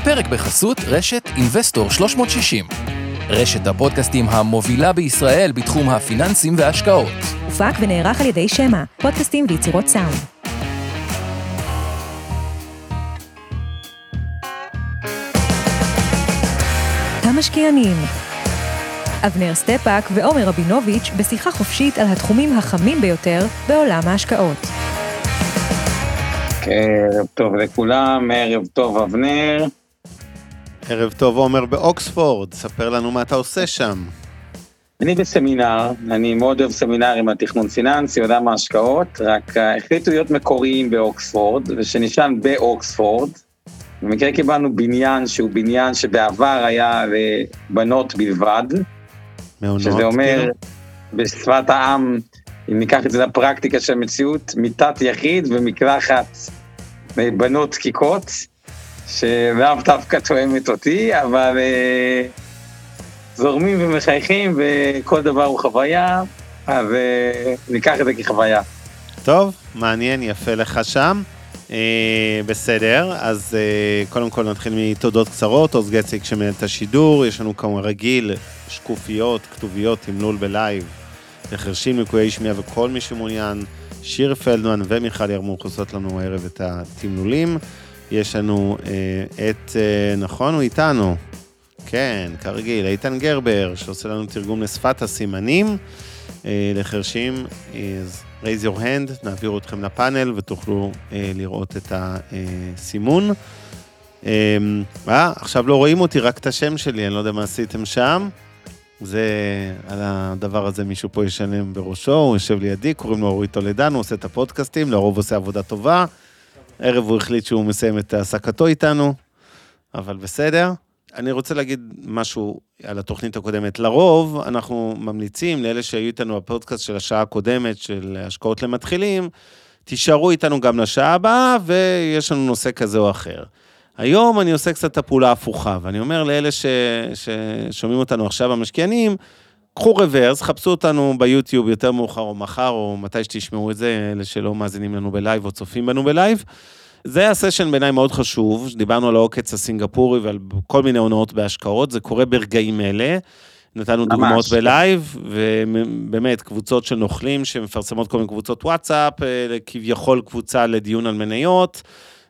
הפרק בחסות רשת אינבסטור 360. רשת הפודקאסטים המובילה בישראל בתחום הפיננסים וההשקעות. הופק ונערך על ידי שמע, פודקאסטים ויצירות סאונד. המשקיענים אבנר סטפאק ועומר רבינוביץ' בשיחה חופשית על התחומים החמים ביותר בעולם ההשקעות. ערב טוב לכולם, ערב טוב אבנר. ערב טוב עומר באוקספורד, ספר לנו מה אתה עושה שם. אני בסמינר, אני מאוד אוהב סמינרים על תכנון פיננסי, יודע מה השקעות, רק uh, החליטו להיות מקוריים באוקספורד, ושנשען באוקספורד. במקרה קיבלנו בניין שהוא בניין שבעבר היה לבנות בלבד. מעונות, שזה אומר, כאילו? בשפת העם, אם ניקח את זה לפרקטיקה של המציאות, מיטת יחיד ומקלחת בנות דקיקות, שלאו דווקא תואמת אותי, אבל אה, זורמים ומחייכים וכל דבר הוא חוויה, אז אה, ניקח את זה כחוויה. טוב, מעניין, יפה לך שם. אה, בסדר, אז אה, קודם כל נתחיל מתודות קצרות, עוז גציק שמנהל את השידור, יש לנו כרגיל שקופיות, כתוביות, תמלול בלייב, לחרשים, לקויי שמיעה וכל מי שמעוניין. שיר פלדמן ומיכל ירמוך עושות לנו הערב את התמלולים. יש לנו אה, את, אה, נכון, הוא איתנו. כן, כרגיל, איתן גרבר, שעושה לנו תרגום לשפת הסימנים אה, לחרשים. אז raise your hand, נעביר אתכם לפאנל ותוכלו אה, לראות את הסימון. אה, אה, עכשיו לא רואים אותי, רק את השם שלי, אני לא יודע מה עשיתם שם. זה, על הדבר הזה מישהו פה ישלם בראשו, הוא יושב לידי, קוראים לו אורי טולדן, הוא עושה את הפודקאסטים, לרוב עושה עבודה טובה. ערב הוא החליט שהוא מסיים את העסקתו איתנו, אבל בסדר. אני רוצה להגיד משהו על התוכנית הקודמת. לרוב, אנחנו ממליצים לאלה שהיו איתנו בפודקאסט של השעה הקודמת, של השקעות למתחילים, תישארו איתנו גם לשעה הבאה, ויש לנו נושא כזה או אחר. היום אני עושה קצת את הפעולה ההפוכה, ואני אומר לאלה ש... ששומעים אותנו עכשיו, המשקיענים, קחו reverse, חפשו אותנו ביוטיוב יותר מאוחר או מחר, או מתי שתשמעו את זה, אלה שלא מאזינים לנו בלייב או צופים בנו בלייב. זה הסשן בעיניי מאוד חשוב, דיברנו על העוקץ הסינגפורי ועל כל מיני הונאות בהשקעות, זה קורה ברגעים אלה. נתנו ממש, דוגמאות. בלייב, ובאמת, קבוצות של נוכלים שמפרסמות כל מיני קבוצות וואטסאפ, אה, כביכול קבוצה לדיון על מניות,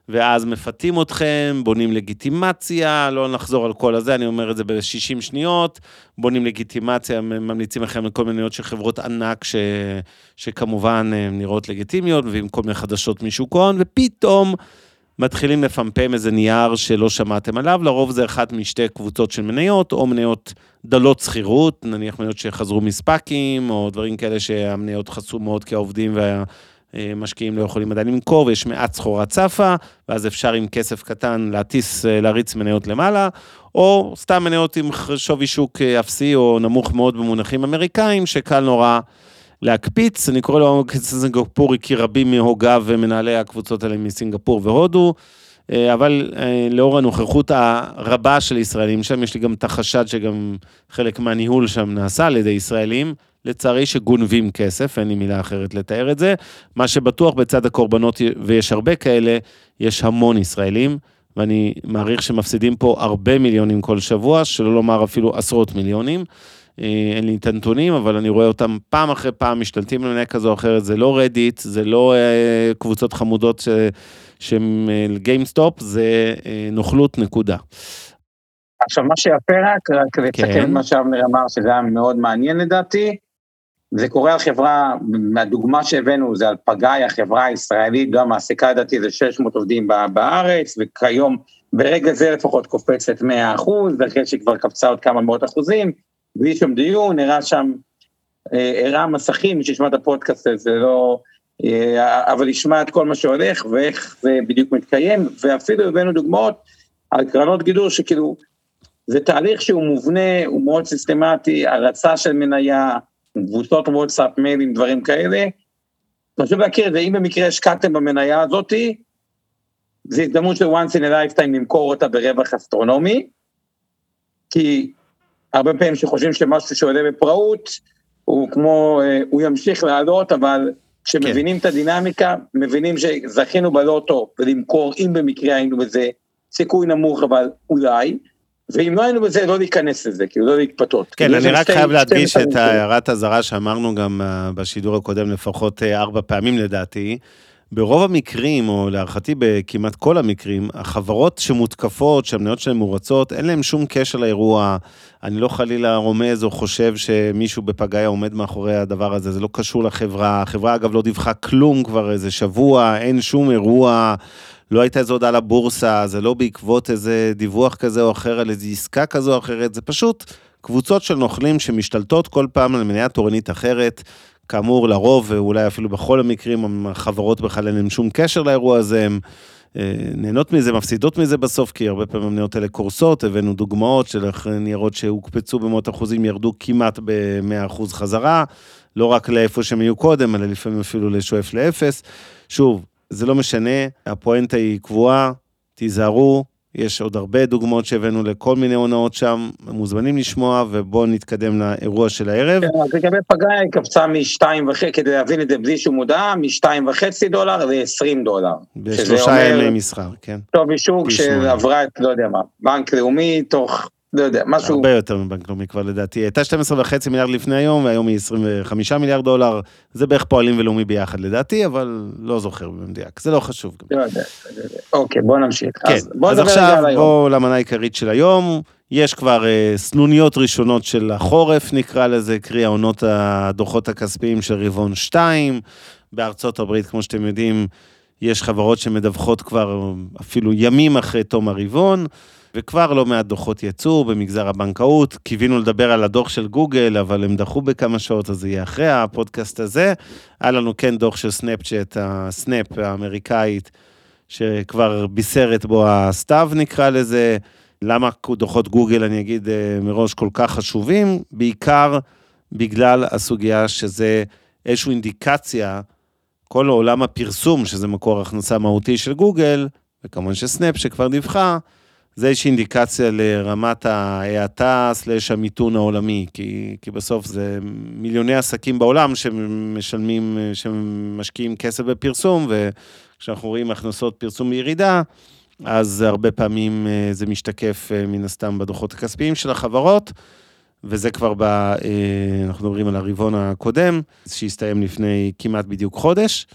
ואז מפתים אתכם, בונים לגיטימציה, לא נחזור על כל הזה, אני אומר את זה ב-60 שניות, בונים לגיטימציה, ממליצים לכם על כל מיני של חברות ענק, ש, שכמובן אה, נראות לגיטימיות, מביאים כל מיני חדשות משוק ההון, ופתאום מתחילים לפמפם איזה נייר שלא שמעתם עליו, לרוב זה אחת משתי קבוצות של מניות, או מניות דלות שכירות, נניח מניות שחזרו מספאקים, או דברים כאלה שהמניות חסו מאוד כי העובדים וה... משקיעים לא יכולים עדיין למכור, ויש מעט סחורה צפה, ואז אפשר עם כסף קטן להטיס, אה, להריץ מניות למעלה, או סתם מניות עם שווי שוק אה, אפסי או נמוך מאוד במונחים אמריקאים, שקל נורא להקפיץ. אני קורא לו סינגפורי כי רבים מהוגיו ומנהלי הקבוצות האלה מסינגפור והודו. אה, אבל לאור הנוכחות הרבה של ישראלים שם, יש לי גם את החשד שגם חלק מהניהול שם נעשה על ידי ישראלים, לצערי שגונבים כסף, אין לי מילה אחרת לתאר את זה. מה שבטוח בצד הקורבנות, ויש הרבה כאלה, יש המון ישראלים, ואני מעריך שמפסידים פה הרבה מיליונים כל שבוע, שלא לומר אפילו עשרות מיליונים. אה, אין לי את הנתונים, אבל אני רואה אותם פעם אחרי פעם משתלטים למניה כזו או אחרת, זה לא רדיט, זה לא אה, קבוצות חמודות ש... של גיימסטופ, זה אה, נוכלות נקודה. עכשיו, מה שיפה רק, רק לסכם כן. את מה שאבנר אמר, שזה היה מאוד מעניין לדעתי, זה קורה על חברה, מהדוגמה שהבאנו זה על פגאי, החברה הישראלית, גם מעסיקה לדעתי זה 600 עובדים בארץ, וכיום ברגע זה לפחות קופצת 100 אחוז, ואחרי שכבר קפצה עוד כמה מאות אחוזים, בלי שום דיון, הראה שם, אה, הראה מסכים, מי שישמע את הפודקאסט הזה, לא, אה, אבל ישמע את כל מה שהולך ואיך זה בדיוק מתקיים, ואפילו הבאנו דוגמאות על קרנות גידור שכאילו, זה תהליך שהוא מובנה, הוא מאוד סיסטמטי, הרצה של מניה, קבוצות וואטסאפ, מיילים, דברים כאלה. חשוב להכיר את זה, אם במקרה השקעתם במניה הזאתי, זו הזדמנות של once in a lifetime למכור אותה ברווח אסטרונומי, כי הרבה פעמים שחושבים שמשהו שעולה בפראות, הוא כמו, אה, הוא ימשיך לעלות, אבל כשמבינים את הדינמיקה, מבינים שזכינו בלוטו ולמכור, אם במקרה היינו בזה סיכוי נמוך, אבל אולי. ואם לא היינו בזה, לא ניכנס לזה, כאילו לא להתפתות. כן, אני רק שתי- חייב להדגיש את. הערת אזהרה שאמרנו גם אה, בשידור הקודם לפחות אה, ארבע פעמים לדעתי. ברוב המקרים, או להערכתי בכמעט כל המקרים, החברות שמותקפות, שהמניות שלהן מורצות, אין להן שום קשר לאירוע. אני לא חלילה רומז או חושב שמישהו בפגאיה עומד מאחורי הדבר הזה, זה לא קשור לחברה. החברה אגב לא דיווחה כלום כבר איזה שבוע, אין שום אירוע. לא הייתה איזו הודעה לבורסה, זה לא בעקבות איזה דיווח כזה או אחר על איזו עסקה כזו או אחרת, זה פשוט קבוצות של נוכלים שמשתלטות כל פעם על מניה תורנית אחרת. כאמור, לרוב, ואולי אפילו בכל המקרים, החברות בכלל אין להן שום קשר לאירוע הזה, הן אה, נהנות מזה, מפסידות מזה בסוף, כי הרבה פעמים המניות האלה קורסות, הבאנו דוגמאות של ניירות שהוקפצו במאות אחוזים, ירדו כמעט ב-100% חזרה, לא רק לאיפה שהם היו קודם, אלא לפעמים אפילו לשואף לאפס. שוב, זה לא משנה, הפואנטה היא קבועה, תיזהרו, יש עוד הרבה דוגמאות שהבאנו לכל מיני הונאות שם, מוזמנים לשמוע, ובואו נתקדם לאירוע של הערב. כן, לגבי פגאיה היא קפצה משתיים וחצי, כדי להבין את זה בלי שום מודעה, משתיים וחצי דולר ל-20 דולר. בשלושה ימי מסחר, כן. פי שמונה. שעברה את, לא יודע מה, בנק לאומי תוך, לא יודע, משהו, הרבה יותר מבנק לאומי כבר לדעתי. הייתה 12.5 מיליארד לפני היום, והיום היא 25 מיליארד דולר. זה בערך פועלים ולאומי ביחד לדעתי, אבל לא זוכר במדויק. זה לא חשוב גם. לא יודע, לא יודע. אוקיי, בוא נמשיך. כן, אז בוא אז עכשיו. בואו למנה העיקרית של היום. יש כבר אה, סנוניות ראשונות של החורף, נקרא לזה, קרי העונות הדוחות הכספיים של רבעון 2. בארצות הברית, כמו שאתם יודעים, יש חברות שמדווחות כבר אפילו ימים אחרי תום הרבעון, וכבר לא מעט דוחות יצאו במגזר הבנקאות. קיווינו לדבר על הדוח של גוגל, אבל הם דחו בכמה שעות, אז זה יהיה אחרי הפודקאסט הזה. היה לנו כן דוח של סנאפצ'אט, הסנאפ האמריקאית, שכבר בישרת בו הסתיו נקרא לזה. למה דוחות גוגל, אני אגיד אה, מראש, כל כך חשובים? בעיקר בגלל הסוגיה שזה איזושהי אינדיקציה, כל עולם הפרסום, שזה מקור הכנסה מהותי של גוגל, וכמובן שסנאפ שכבר דיווחה, זה איזושהי אינדיקציה לרמת ההאטה סלש המיתון העולמי, כי, כי בסוף זה מיליוני עסקים בעולם שמשלמים, שמשקיעים כסף בפרסום, וכשאנחנו רואים הכנסות פרסום בירידה, אז הרבה פעמים אה, זה משתקף אה, מן הסתם בדוחות הכספיים של החברות, וזה כבר ב... אה, אנחנו מדברים על הרבעון הקודם, שהסתיים לפני כמעט בדיוק חודש.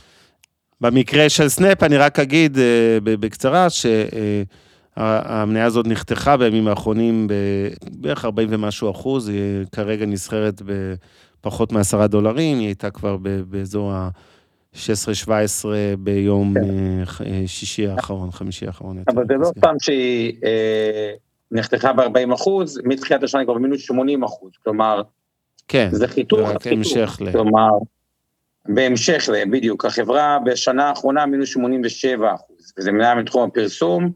במקרה של סנאפ, אני רק אגיד בקצרה, שהמניה הזאת נחתכה בימים האחרונים בערך 40 ומשהו אחוז, היא כרגע נסחרת בפחות מ-10 דולרים, היא הייתה כבר באזור ה... 16-17 ביום כן. אה, שישי האחרון, חמישי האחרון. אבל זה לא כן. סתם שהיא אה, נחתכה ב-40 אחוז, מתחילת השנה היא כבר במינוס 80 אחוז, כלומר, כן, זה חיתוך, רק חיתוך. המשך ל... כלומר, בהמשך. בדיוק, החברה בשנה האחרונה מינוס 87 אחוז, וזה מניה מתחום הפרסום,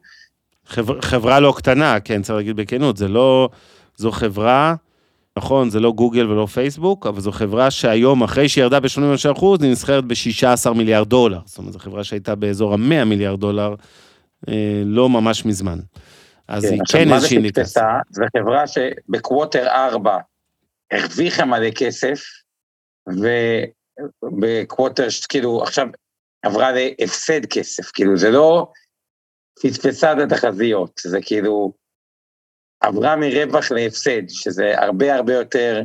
חבר, חברה לא קטנה, כן, צריך להגיד בכנות, זה לא, זו חברה, נכון, זה לא גוגל ולא פייסבוק, אבל זו חברה שהיום, אחרי שהיא ירדה ב-85%, היא נסחרת ב-16 מיליארד דולר. זאת אומרת, זו חברה שהייתה באזור ה-100 מיליארד דולר, אה, לא ממש מזמן. אז היא כן מה זה איזושהי. פספסה? זו חברה שבקווטר 4 הרוויחה מלא כסף, ובקווטר, כאילו, עכשיו עברה להפסד כסף, כאילו, זה לא פספסה את התחזיות, זה כאילו עברה מרווח להפסד, שזה הרבה הרבה יותר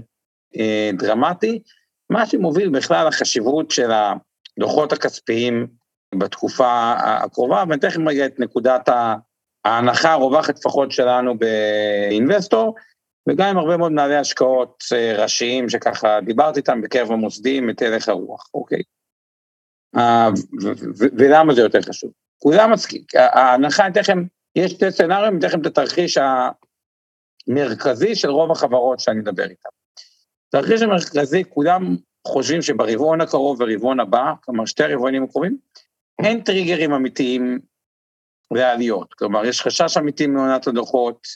אה, דרמטי, מה שמוביל בכלל לחשיבות של הדוחות הכספיים בתקופה הקרובה, אתן לכם רגע את נקודת. ההנחה הרווחת לפחות שלנו באינבסטור, וגם עם הרבה מאוד מנהלי השקעות אה, ראשיים שככה דיברתי איתם בקרב המוסדים את הלך הרוח, אוקיי? אה, ולמה זה יותר חשוב? כולם מסכים, ההנחה, אני אתן לכם, יש שתי סצנריונים, אני אתן לכם את התרחיש המרכזי של רוב החברות שאני מדבר איתן. התרחיש המרכזי, כולם חושבים שברבעון הקרוב ורבעון הבא, כלומר שתי הרבעונים הקרובים, אין טריגרים אמיתיים לעליות. כלומר, יש חשש אמיתי מעונת הדוחות.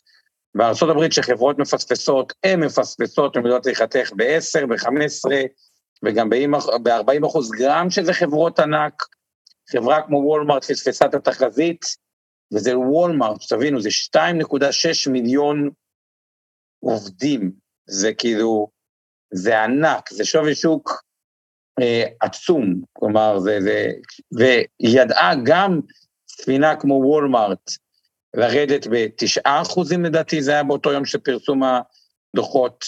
בארה"ב שחברות מפספסות, הן מפספסות, הן יודעות להיחתך ב-10, ב-15 וגם ב-40 אחוז גרם שזה חברות ענק. חברה כמו וולמארט פספסה את התחזית, וזה וולמארט, שתבינו, זה 2.6 מיליון עובדים. זה כאילו, זה ענק, זה שווי שוק אה, עצום. כלומר, זה, זה, והיא ידעה גם ספינה כמו וולמארט, לרדת בתשעה אחוזים לדעתי, זה היה באותו יום של פרסום הדוחות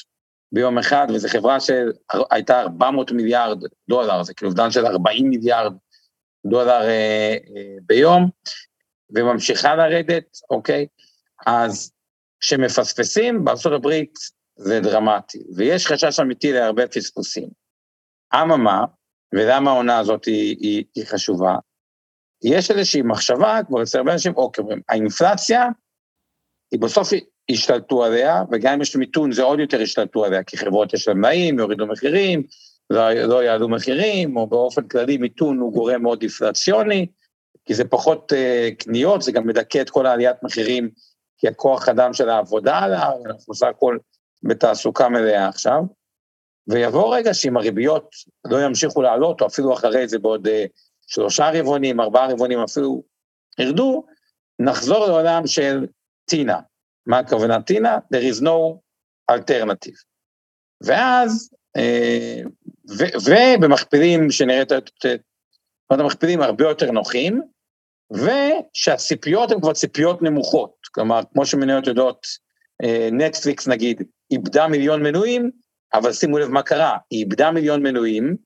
ביום אחד, וזו חברה שהייתה 400 מיליארד דולר, זה כאילו אובדן של 40 מיליארד דולר אה, אה, ביום, וממשיכה לרדת, אוקיי? אז כשמפספסים, בארה"ב זה דרמטי, ויש חשש אמיתי להרבה פספוסים. אממה, ולמה העונה הזאת היא, היא, היא חשובה, יש איזושהי מחשבה, כבר אצל הרבה אנשים, אוקיי, האינפלציה, היא בסוף השתלטו עליה, וגם אם יש מיתון זה עוד יותר השתלטו עליה, כי חברות יש להם מלאים, יורידו מחירים, לא, לא יעלו מחירים, או באופן כללי מיתון הוא גורם מאוד אינפלציוני, כי זה פחות uh, קניות, זה גם מדכא את כל העליית מחירים, כי הכוח אדם של העבודה עלה, אנחנו בסך הכל בתעסוקה מלאה עכשיו, ויבוא רגע שאם הריביות לא ימשיכו לעלות, או אפילו אחרי זה בעוד uh, שלושה רבעונים, ארבעה רבעונים אפילו ירדו, נחזור לעולם של טינה. מה הכוונה טינה? There is no alternative. ואז, אה, ובמכפילים שנראית, זאת המכפילים הרבה יותר נוחים, ושהציפיות הן כבר ציפיות נמוכות, כלומר, כמו שמניות יודעות, נטפליקס נגיד, איבדה מיליון מנויים, אבל שימו לב מה קרה, היא איבדה מיליון מנויים,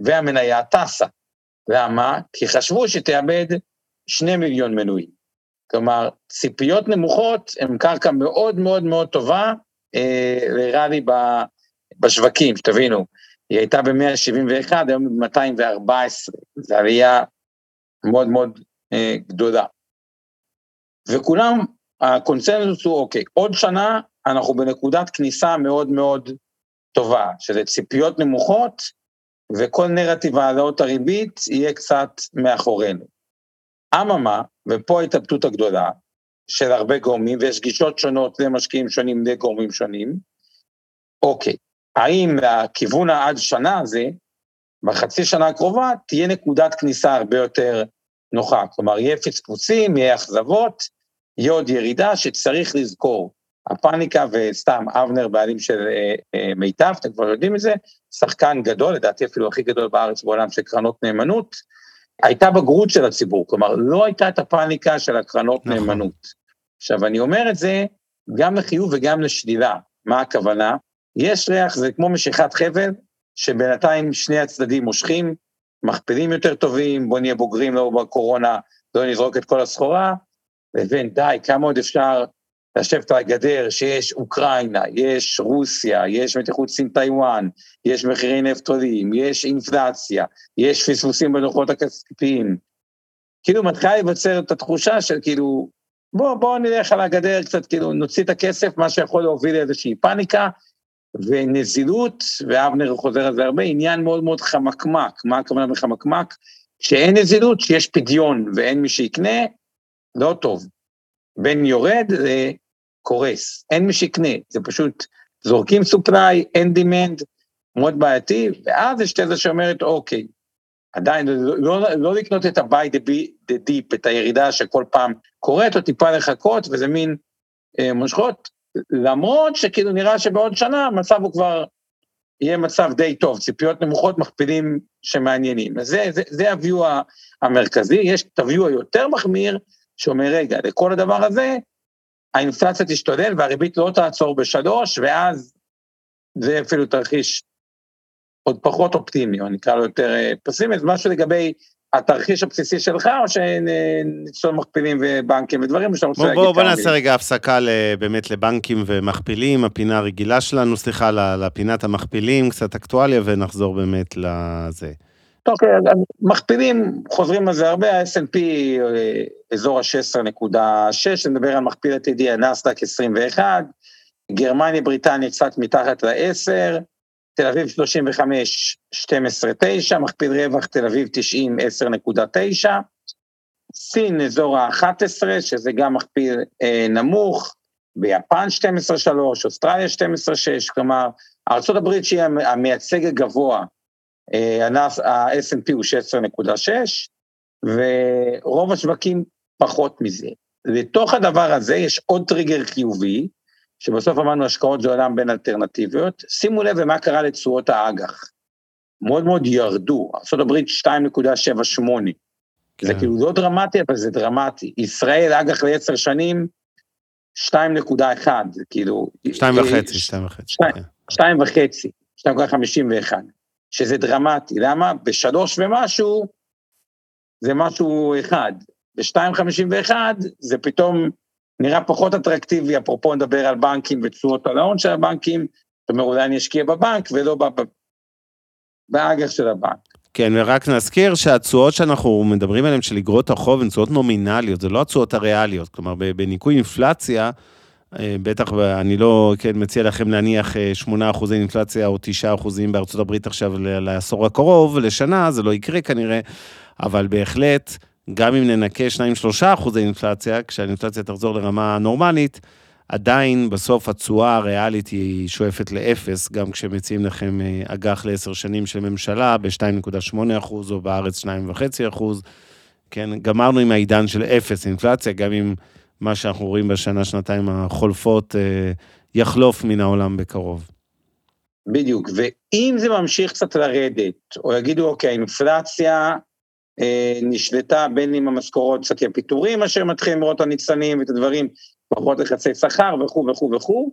והמניה טסה. למה? כי חשבו שתאבד שני מיליון מנויים. כלומר, ציפיות נמוכות הן קרקע מאוד מאוד מאוד טובה אה, לראלי בשווקים, שתבינו, היא הייתה ב-171, היום ב-214, זו עלייה מאוד מאוד אה, גדולה. וכולם, הקונצנזוס הוא, אוקיי, עוד שנה אנחנו בנקודת כניסה מאוד מאוד טובה, שזה ציפיות נמוכות, וכל נרטיב העלאות הריבית יהיה קצת מאחורינו. אממה, ופה ההתלבטות הגדולה, של הרבה גורמים, ויש גישות שונות למשקיעים שונים לגורמים שונים, אוקיי, האם הכיוון העד שנה הזה, בחצי שנה הקרובה, תהיה נקודת כניסה הרבה יותר נוחה. כלומר, יהיה פספוסים, יהיה אכזבות, יהיה עוד ירידה שצריך לזכור. הפאניקה, וסתם, אבנר, בעלים של אה, אה, מיטב, אתם כבר יודעים את זה, שחקן גדול, לדעתי אפילו הכי גדול בארץ בעולם של קרנות נאמנות, הייתה בגרות של הציבור, כלומר, לא הייתה את הפאניקה של הקרנות נכון. נאמנות. עכשיו, אני אומר את זה גם לחיוב וגם לשלילה. מה הכוונה? יש ריח, זה כמו משיכת חבל, שבינתיים שני הצדדים מושכים, מכפילים יותר טובים, בוא נהיה בוגרים לא בקורונה, לא נזרוק את כל הסחורה, לבין די, כמה עוד אפשר לשבת על הגדר שיש אוקראינה, יש רוסיה, יש מתיחות סין טיוואן, יש מחירי נפט עולים, יש אינפלציה, יש פספוסים בדוחות הכספיים. כאילו מתחילה להיווצר את התחושה של כאילו, בוא, בוא נלך על הגדר קצת, כאילו נוציא את הכסף, מה שיכול להוביל לאיזושהי פאניקה, ונזילות, ואבנר חוזר על זה הרבה, עניין מאוד מאוד חמקמק, מה הכוונה בחמקמק? שאין נזילות, שיש פדיון ואין מי שיקנה, לא טוב. בין יורד קורס, אין מי שיקנה, זה פשוט זורקים סופליי, אין דימנד, מאוד בעייתי, ואז יש תזה שאומרת, אוקיי, עדיין לא, לא, לא לקנות את ה-by the, the deep, את הירידה שכל פעם קורית, או טיפה לחכות, וזה מין אה, מושכות, למרות שכאילו נראה שבעוד שנה המצב הוא כבר יהיה מצב די טוב, ציפיות נמוכות, מכפילים שמעניינים. אז זה, זה, זה הוויו המרכזי, יש את הוויו היותר מחמיר, שאומר, רגע, לכל הדבר הזה, האינפלציה תשתולל והריבית לא תעצור בשלוש, ואז זה אפילו תרחיש עוד פחות אופטימי, או נקרא לו יותר אה, פסימי, זה משהו לגבי התרחיש הבסיסי שלך, או שנצטול מכפילים ובנקים ודברים שאתה רוצה בוא, להגיד? בוא, בוא נעשה רגע הפסקה באמת לבנקים ומכפילים, הפינה הרגילה שלנו, סליחה, לפינת המכפילים, קצת אקטואליה, ונחזור באמת לזה. אוקיי, מכפילים, חוזרים על זה הרבה, ה-S&P אה, אזור ה-16.6, נדבר על מכפיל עתידי, הנסדק 21, גרמניה, בריטניה קצת מתחת ל-10, תל אביב 35, 12.9, מכפיל רווח תל אביב 90, 10.9, סין אזור ה-11, שזה גם מכפיל אה, נמוך, ביפן 12.3, אוסטרליה 12.6, כלומר, ארה"ב שהיא המייצג הגבוה ה-S&P הוא 16.6, ורוב השווקים פחות מזה. לתוך הדבר הזה יש עוד טריגר חיובי, שבסוף אמרנו השקעות זה עולם בין אלטרנטיביות, שימו לב למה קרה לתשואות האג"ח. מאוד מאוד ירדו, ארה"ב 2.78, זה כן. כאילו לא דרמטי, אבל זה דרמטי. ישראל, אג"ח לעשר שנים, 2.1, זה כאילו... שתיים אה, וחצי, ש- שתיים וחצי. שתיים. כן. שתיים וחצי, 2.51, שזה דרמטי. למה? בשלוש ומשהו, זה משהו אחד. ב-2.51 זה פתאום נראה פחות אטרקטיבי, אפרופו נדבר על בנקים ותשואות על ההון של הבנקים, זאת אומרת, אולי אני אשקיע בבנק ולא באג"ח של הבנק. כן, ורק נזכיר שהתשואות שאנחנו מדברים עליהן של אגרות החוב הן תשואות נומינליות, זה לא התשואות הריאליות. כלומר, בניכוי אינפלציה, אה, בטח, אני לא כן, מציע לכם להניח אה, 8% אינפלציה או 9% בארצות הברית עכשיו לעשור הקרוב, לשנה, זה לא יקרה כנראה, אבל בהחלט, גם אם ננקה 2-3% אינפלציה, כשהאינפלציה תחזור לרמה נורמלית, עדיין בסוף התשואה הריאלית היא שואפת לאפס, גם כשמציעים לכם אה, אג"ח לעשר שנים של ממשלה ב-2.8 אחוז, או בארץ 2.5 אחוז. כן, גמרנו עם העידן של אפס אינפלציה, גם אם מה שאנחנו רואים בשנה, שנתיים החולפות, אה, יחלוף מן העולם בקרוב. בדיוק, ואם זה ממשיך קצת לרדת, או יגידו, אוקיי, האינפלציה נשלטה בין אם המשכורות יהיה פיטורים, אשר מתחילים לראות את הניצנים ואת הדברים, פחות לחצי שכר וכו' וכו' וכו',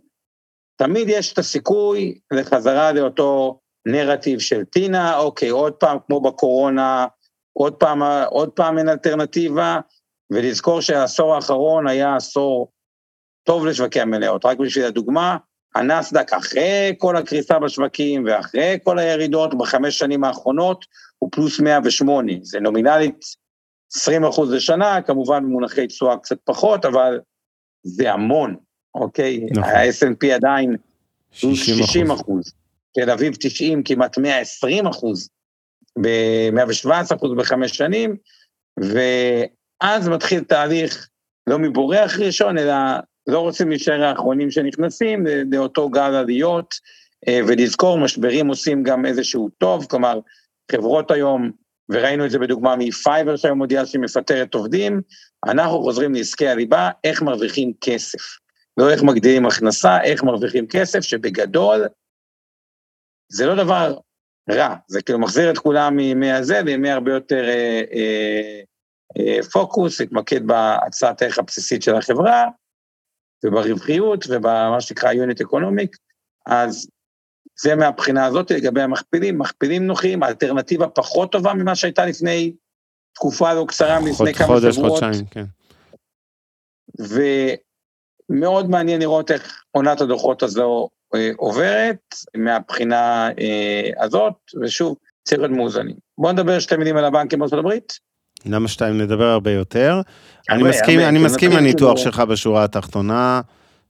תמיד יש את הסיכוי לחזרה לאותו נרטיב של טינה, אוקיי, עוד פעם, כמו בקורונה, עוד פעם, עוד פעם אין אלטרנטיבה, ולזכור שהעשור האחרון היה עשור טוב לשווקי המניות. רק בשביל הדוגמה, הנסדק אחרי כל הקריסה בשווקים ואחרי כל הירידות בחמש שנים האחרונות הוא פלוס 108, זה נומינלית 20 אחוז לשנה, כמובן במונחי תשואה קצת פחות, אבל זה המון, אוקיי? נכון. ה-S&P עדיין 60 60 אחוז. אחוז, תל אביב 90, כמעט 120 אחוז, ב-117 אחוז בחמש שנים, ואז מתחיל תהליך לא מבורח ראשון, אלא לא רוצים להישאר האחרונים שנכנסים לאותו גל עליות, אה, ולזכור, משברים עושים גם איזשהו טוב, כלומר, חברות היום, וראינו את זה בדוגמה מפייבר שהיום מודיעה שהיא מפטרת עובדים, אנחנו חוזרים לעסקי הליבה, איך מרוויחים כסף. לא איך מגדילים הכנסה, איך מרוויחים כסף, שבגדול זה לא דבר רע, זה כאילו מחזיר את כולם מימי הזה, וימי הרבה יותר אה, אה, אה, פוקוס, להתמקד בהצעת הערך הבסיסית של החברה, וברווחיות, ובמה שנקרא Unit Economic, אז זה מהבחינה הזאת לגבי המכפילים, מכפילים נוחים, האלטרנטיבה פחות טובה ממה שהייתה לפני תקופה לא קצרה, מלפני כמה חודש, שבועות. חודשיים, כן. ומאוד מעניין לראות איך עונת הדוחות הזו אה, עוברת מהבחינה אה, הזאת, ושוב, צריך להיות מאוזנים. בואו נדבר שתי מילים על הבנקים בארצות הברית. למה שתיים נדבר הרבה יותר? אני הרבה, מסכים, הרבה, אני מסכים עם הניתוח שלך בשורה התחתונה.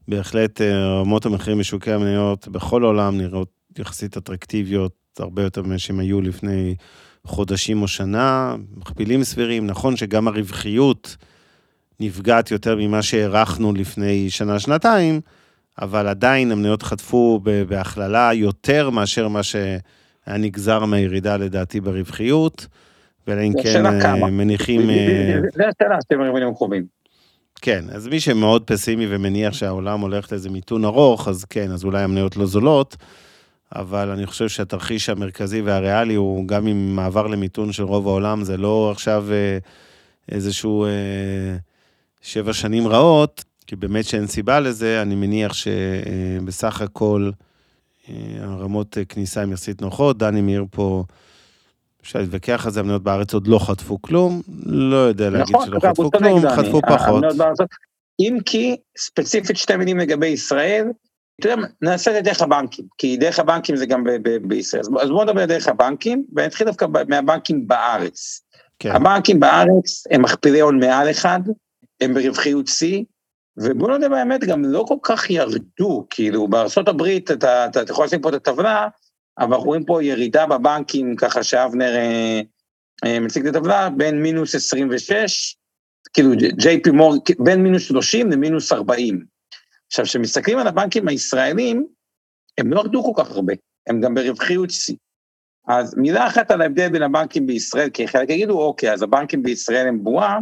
בהחלט אה, רמות המחירים בשוקי המניות בכל העולם נראות יחסית אטרקטיביות, הרבה יותר ממה שהם היו לפני חודשים או שנה, מכפילים סבירים. נכון שגם הרווחיות נפגעת יותר ממה שהערכנו לפני שנה-שנתיים, אבל עדיין המניות חטפו בהכללה יותר מאשר מה שהיה נגזר מהירידה לדעתי ברווחיות, ואלא אם זה כן אה, כמה. מניחים... אה, זה השאלה שאתם הרבנים הקרובים. כן, אז מי שמאוד פסימי ומניח שהעולם הולך לאיזה מיתון ארוך, אז כן, אז אולי המניות לא זולות, אבל אני חושב שהתרחיש המרכזי והריאלי הוא גם עם מעבר למיתון של רוב העולם, זה לא עכשיו אה, איזשהו אה, שבע שנים רעות, כי באמת שאין סיבה לזה, אני מניח שבסך הכל אה, הרמות אה, כניסה הן יחסית נוחות, דני מאיר פה... אפשר להתווכח על זה, המניות בארץ עוד לא חטפו כלום, לא יודע להגיד נכון, שלא חטפו כלום, דני. חטפו פחות. המניות בארצות- אם כי, ספציפית שתי מילים לגבי ישראל, אתה יודע, נעשה את זה דרך הבנקים, כי דרך הבנקים זה גם ב- ב- בישראל. אז בוא- אז בואו נדבר דרך הבנקים, ונתחיל דווקא ב- מהבנקים בארץ. כן. הבנקים בארץ הם מכפילי הון מעל אחד, הם ברווחיות שיא, ובואו נודה באמת, גם לא כל כך ירדו, כאילו הברית, אתה, אתה, אתה יכול לשים פה את הטבלה, אבל אנחנו רואים פה ירידה בבנקים, ככה שאבנר אה, אה, מציג את הטבלה, בין מינוס 26, כאילו ג'יי פי מור, בין מינוס 30 למינוס 40. עכשיו, כשמסתכלים על הבנקים הישראלים, הם לא ירדו כל כך הרבה, הם גם ברווחיות שיא. אז מילה אחת על ההבדל בין הבנקים בישראל, כי חלק יגידו, אוקיי, אז הבנקים בישראל הם בועה.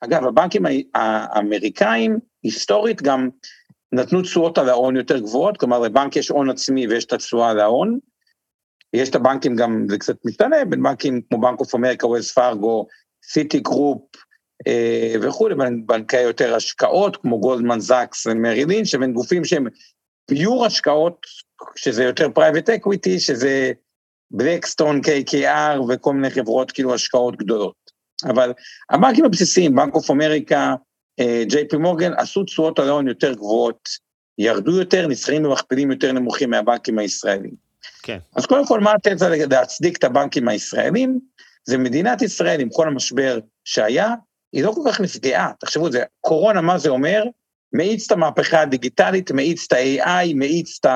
אגב, הבנקים האמריקאים, היסטורית גם נתנו תשואות על ההון יותר גבוהות, כלומר לבנק יש הון עצמי ויש את התשואה על ההון. יש את הבנקים גם, זה קצת משתנה, בין בנקים כמו בנק אוף אמריקה, ווילס פארגו, סיטי גרופ אה, וכולי, בנקי יותר השקעות, כמו גולדמן זאקס ומריל לינץ', שבין גופים שהם pure השקעות, שזה יותר private equity, שזה בלקסטון, KKR וכל מיני חברות כאילו השקעות גדולות. אבל הבנקים הבסיסיים, בנק אוף אמריקה, ג'יי פי מורגן, עשו תשואות על יותר גבוהות, ירדו יותר, נסחרים במכפילים יותר נמוכים מהבנקים הישראלים. כן. אז קודם כל, מה התזה להצדיק את הבנקים הישראלים? זה מדינת ישראל עם כל המשבר שהיה, היא לא כל כך נפגעה. תחשבו, זה, קורונה, מה זה אומר? מאיץ את המהפכה הדיגיטלית, מאיץ את ה-AI, מאיץ את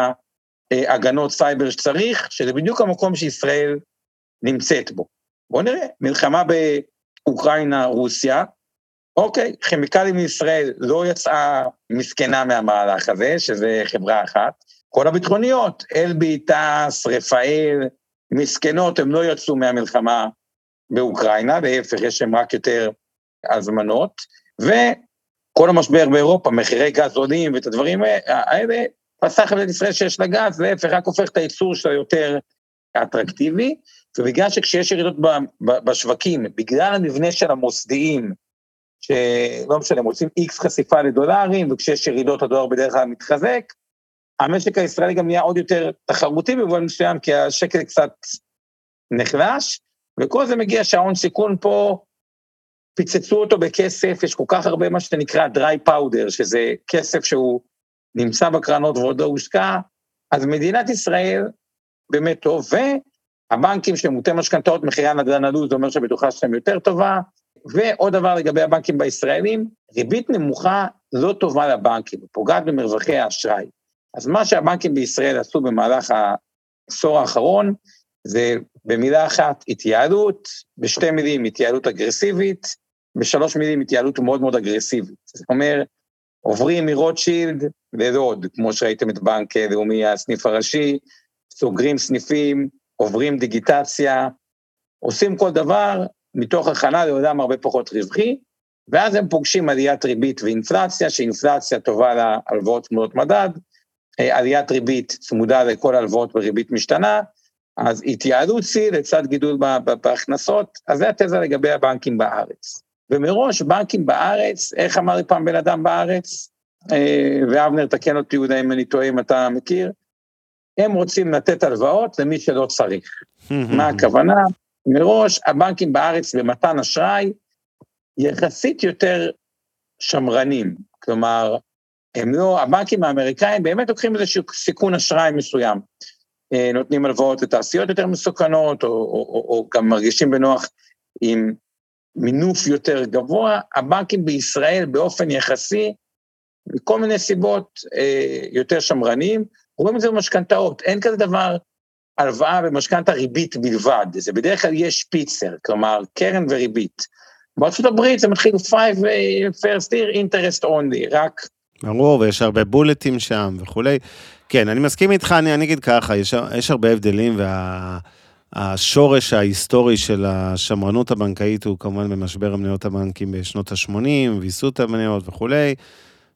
ההגנות סייבר שצריך, שזה בדיוק המקום שישראל נמצאת בו. בואו נראה, מלחמה באוקראינה, רוסיה, אוקיי, כימיקלים מישראל לא יצאה מסכנה מהמהלך הזה, שזה חברה אחת. כל הביטחוניות, אלבי, תעש, רפאל, מסכנות, הם לא יצאו מהמלחמה באוקראינה, להפך, יש להם רק יותר הזמנות, וכל המשבר באירופה, מחירי גז עולים ואת הדברים האלה, פסח את ישראל שיש לה גז, להפך, רק הופך את הייצור שלה יותר אטרקטיבי, ובגלל שכשיש ירידות בשווקים, בגלל המבנה של המוסדיים, שלא משנה, הם רוצים איקס חשיפה לדולרים, וכשיש ירידות הדולר בדרך כלל מתחזק, המשק הישראלי גם נהיה עוד יותר תחרותי במובן מסוים, כי השקל קצת נחלש, וכל זה מגיע שההון סיכון פה, פיצצו אותו בכסף, יש כל כך הרבה מה שנקרא dry powder, שזה כסף שהוא נמצא בקרנות ועוד לא הושקע, אז מדינת ישראל באמת טוב, והבנקים שהם מוטי משכנתאות, מחירי הנדל"ן עלו, זה אומר שהבטוחה שלהם יותר טובה, ועוד דבר לגבי הבנקים בישראלים, ריבית נמוכה לא טובה לבנקים, פוגעת במרווחי האשראי. אז מה שהבנקים בישראל עשו במהלך העשור האחרון, זה במילה אחת התייעלות, בשתי מילים התייעלות אגרסיבית, בשלוש מילים התייעלות מאוד מאוד אגרסיבית. זאת אומרת, עוברים מרוטשילד לדוד, כמו שראיתם את בנק לאומי הסניף הראשי, סוגרים סניפים, עוברים דיגיטציה, עושים כל דבר מתוך הכנה לעולם הרבה פחות רווחי, ואז הם פוגשים עליית ריבית ואינפלציה, שאינפלציה טובה להלוואות צמודות מדד, עליית ריבית צמודה לכל הלוואות בריבית משתנה, אז התייעלות שיא לצד גידול בהכנסות, אז זה התזה לגבי הבנקים בארץ. ומראש בנקים בארץ, איך אמר לי פעם בן אדם בארץ, אה, ואבנר, תקן אותי יהודה אם אני טועה אם אתה מכיר, הם רוצים לתת הלוואות למי שלא צריך. מה הכוונה? מראש הבנקים בארץ במתן אשראי יחסית יותר שמרנים, כלומר, הם לא, הבנקים האמריקאים באמת לוקחים איזשהו סיכון אשראי מסוים. אה, נותנים הלוואות לתעשיות יותר מסוכנות, או, או, או, או גם מרגישים בנוח עם מינוף יותר גבוה, הבנקים בישראל באופן יחסי, מכל מיני סיבות אה, יותר שמרניים, רואים את זה במשכנתאות, אין כזה דבר הלוואה במשכנתה ריבית בלבד, זה בדרך כלל יש פיצר, כלומר קרן וריבית. בארצות הברית זה מתחיל 5 first year interest only, רק... ברור, ויש הרבה בולטים שם וכולי. כן, אני מסכים איתך, אני, אגיד ככה, יש, יש הרבה הבדלים, והשורש וה, ההיסטורי של השמרנות הבנקאית הוא כמובן במשבר המניות הבנקים בשנות ה-80, ויסות המניות וכולי,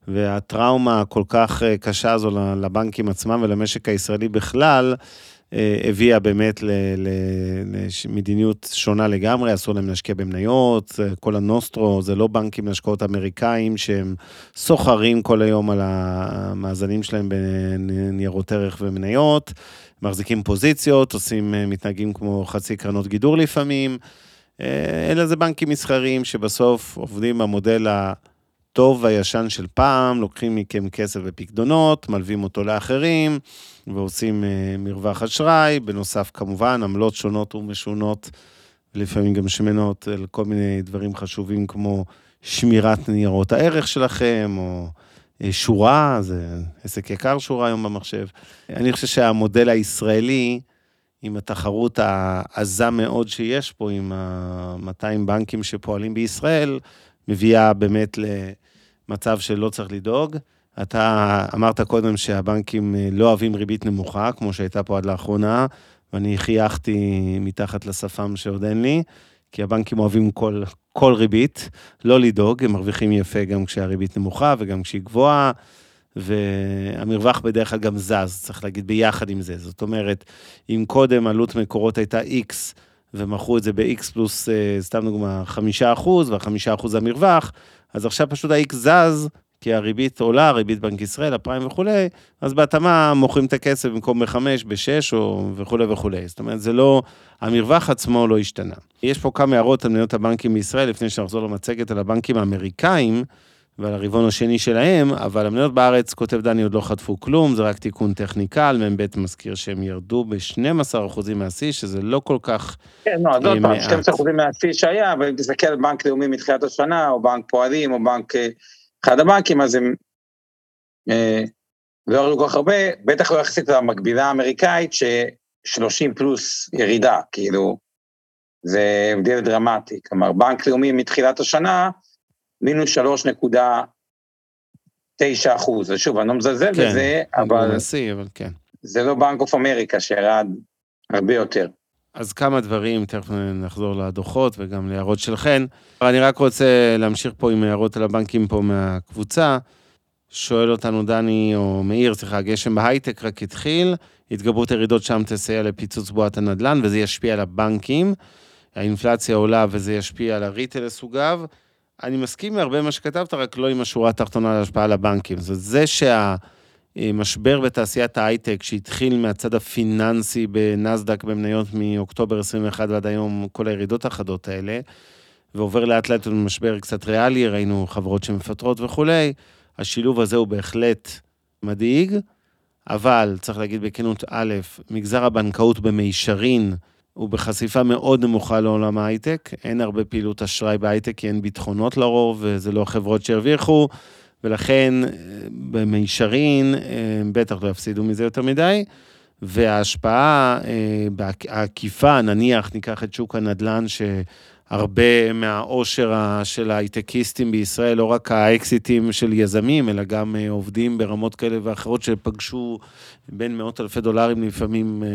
והטראומה הכל כך אה, קשה הזו לבנקים עצמם ולמשק הישראלי בכלל, הביאה באמת למדיניות שונה לגמרי, אסור להם להשקיע במניות, כל הנוסטרו, זה לא בנקים להשקעות אמריקאים שהם סוחרים כל היום על המאזנים שלהם בניירות ערך ומניות, מחזיקים פוזיציות, עושים, אה, מתנהגים כמו חצי קרנות גידור לפעמים, אה, אלא זה בנקים מסחריים שבסוף עובדים במודל ה... הטוב והישן של פעם, לוקחים מכם כסף ופקדונות, מלווים אותו לאחרים ועושים uh, מרווח אשראי, בנוסף כמובן עמלות שונות ומשונות, לפעמים גם שמנות על כל מיני דברים חשובים כמו שמירת ניירות הערך שלכם, או uh, שורה, זה עסק יקר שורה היום במחשב. אני חושב שהמודל הישראלי, עם התחרות העזה מאוד שיש פה, עם ה-200 בנקים שפועלים בישראל, מביאה באמת. מצב שלא צריך לדאוג. אתה אמרת קודם שהבנקים אה, לא אוהבים ריבית נמוכה, כמו שהייתה פה עד לאחרונה, ואני חייכתי מתחת לשפם שעוד אין לי, כי הבנקים אוהבים כל, כל ריבית, לא לדאוג, הם מרוויחים יפה גם כשהריבית נמוכה וגם כשהיא גבוהה, והמרווח בדרך כלל גם זז, צריך להגיד, ביחד עם זה. זאת אומרת, אם קודם עלות מקורות הייתה X, ומכרו את זה ב-X פלוס, אה, סתם דוגמה, 5%, וה-5% זה המרווח, אז עכשיו פשוט ה-X זז, כי הריבית עולה, ריבית בנק ישראל, הפריים וכולי, אז בהתאמה מוכרים את הכסף במקום ב-5, ב-6 וכולי וכולי. זאת אומרת, זה לא, המרווח עצמו לא השתנה. יש פה כמה הערות על מניות הבנקים בישראל, לפני שנחזור למצגת על הבנקים האמריקאים. ועל הרבעון השני שלהם, אבל המניות בארץ, כותב דני, עוד לא חטפו כלום, זה רק תיקון טכני קל, מ"ב מזכיר שהם ירדו ב-12% מהשיא, שזה לא כל כך כן, לא, אז עוד פעם, 12% מהשיא שהיה, אבל אם תסתכל על בנק לאומי מתחילת השנה, או בנק פועלים, או בנק, אה, אחד הבנקים, אז הם אה, לא ירדו כל כך הרבה, בטח לא יחסית למקבילה האמריקאית, ש-30 פלוס ירידה, כאילו, זה הבדל דרמטי. כלומר, בנק לאומי מתחילת השנה, מינוס שלוש נקודה תשע אחוז, ושוב, אני לא מזלזל כן, בזה, אבל... נשיא, אבל כן. זה לא בנק אוף אמריקה שירד הרבה יותר. אז כמה דברים, תכף נחזור לדוחות וגם להערות של חן. אני רק רוצה להמשיך פה עם הערות על הבנקים פה מהקבוצה. שואל אותנו דני, או מאיר, סליחה, גשם בהייטק רק התחיל, התגברות ירידות שם תסייע לפיצוץ בועת הנדל"ן, וזה ישפיע על הבנקים. האינפלציה עולה וזה ישפיע על הריטל לסוגיו. אני מסכים עם הרבה מה שכתבת, רק לא עם השורה התחתונה על השפעה על הבנקים. זאת זה שהמשבר בתעשיית ההייטק, שהתחיל מהצד הפיננסי בנסדק במניות מאוקטובר 21 ועד היום, כל הירידות החדות האלה, ועובר לאט לאט למשבר קצת ריאלי, ראינו חברות שמפטרות וכולי, השילוב הזה הוא בהחלט מדאיג, אבל צריך להגיד בכנות, א', מגזר הבנקאות במישרין, הוא בחשיפה מאוד נמוכה לעולם ההייטק, אין הרבה פעילות אשראי בהייטק, כי אין ביטחונות לרוב, וזה לא חברות שהרוויחו, ולכן במישרין, הם בטח לא יפסידו מזה יותר מדי, וההשפעה אה, העקיפה, נניח, ניקח את שוק הנדל"ן, ש... הרבה מהעושר של ההייטקיסטים בישראל, לא רק האקזיטים של יזמים, אלא גם אה, עובדים ברמות כאלה ואחרות שפגשו בין מאות אלפי דולרים לפעמים אה,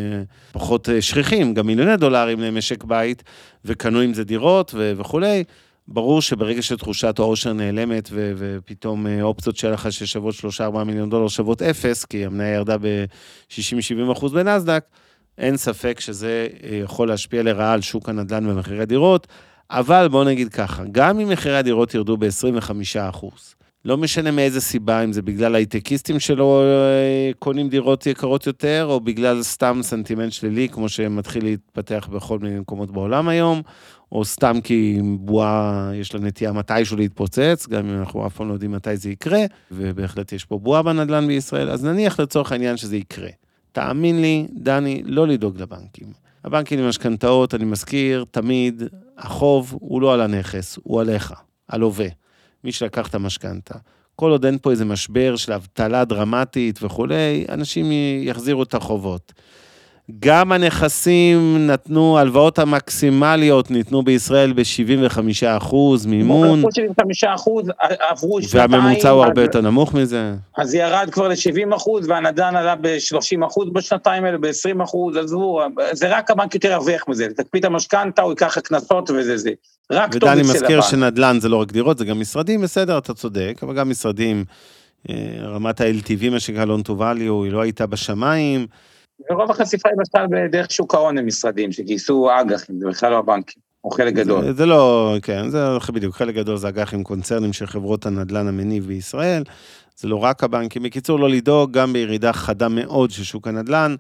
פחות אה, שכיחים, גם מיליוני דולרים למשק בית, וקנו עם זה דירות וכולי. ברור שברגע שתחושת העושר נעלמת ו- ופתאום אופציות שהיה לך ששוות 3-4 מיליון דולר שוות אפס, כי המניה ירדה ב-60-70 אחוז בנסדק, אין ספק שזה אה, יכול להשפיע לרעה על שוק הנדל"ן ומחירי הדירות, אבל בואו נגיד ככה, גם אם מחירי הדירות ירדו ב-25%, לא משנה מאיזה סיבה, אם זה בגלל הייטקיסטים שלא אה, קונים דירות יקרות יותר, או בגלל סתם סנטימנט שלילי, כמו שמתחיל להתפתח בכל מיני מקומות בעולם היום, או סתם כי בועה, יש לה נטייה מתישהו להתפוצץ, גם אם אנחנו אף פעם לא יודעים מתי זה יקרה, ובהחלט יש פה בועה בנדל"ן בישראל, אז נניח לצורך העניין שזה יקרה. תאמין לי, דני, לא לדאוג לבנקים. הבנקים למשכנתאות, אני מזכיר, תמיד, החוב הוא לא על הנכס, הוא עליך, על הווה. מי שלקח את המשכנתה. כל עוד אין פה איזה משבר של אבטלה דרמטית וכולי, אנשים יחזירו את החובות. גם הנכסים נתנו, הלוואות המקסימליות ניתנו בישראל ב-75 אחוז מימון. 75 אחוז, עברו שנתיים. והממוצע הוא הרבה יותר נמוך מזה. אז ירד כבר ל-70 אחוז, והנדל"ן עלה ב-30 אחוז בשנתיים האלה, ב-20 אחוז, עזבו, זה רק הבנק יותר ירוויח מזה. תקפיא את המשכנתה, הוא ייקח הקנסות וזה זה. רק טוב ודני מזכיר שנדל"ן זה לא רק דירות, זה גם משרדים, בסדר, אתה צודק, אבל גם משרדים, אה, רמת ה-LTV, מה שנקרא לון טו value, היא לא הייתה בשמיים. ורוב החשיפה היא בכלל בדרך שוק ההון למשרדים, שגייסו אג"חים, זה בכלל לא הבנקים, או חלק גדול. זה, זה לא, כן, זה בדיוק, חלק גדול זה אג"חים קונצרנים של חברות הנדל"ן המניב בישראל, זה לא רק הבנקים. בקיצור, לא לדאוג, גם בירידה חדה מאוד של שוק הנדל"ן,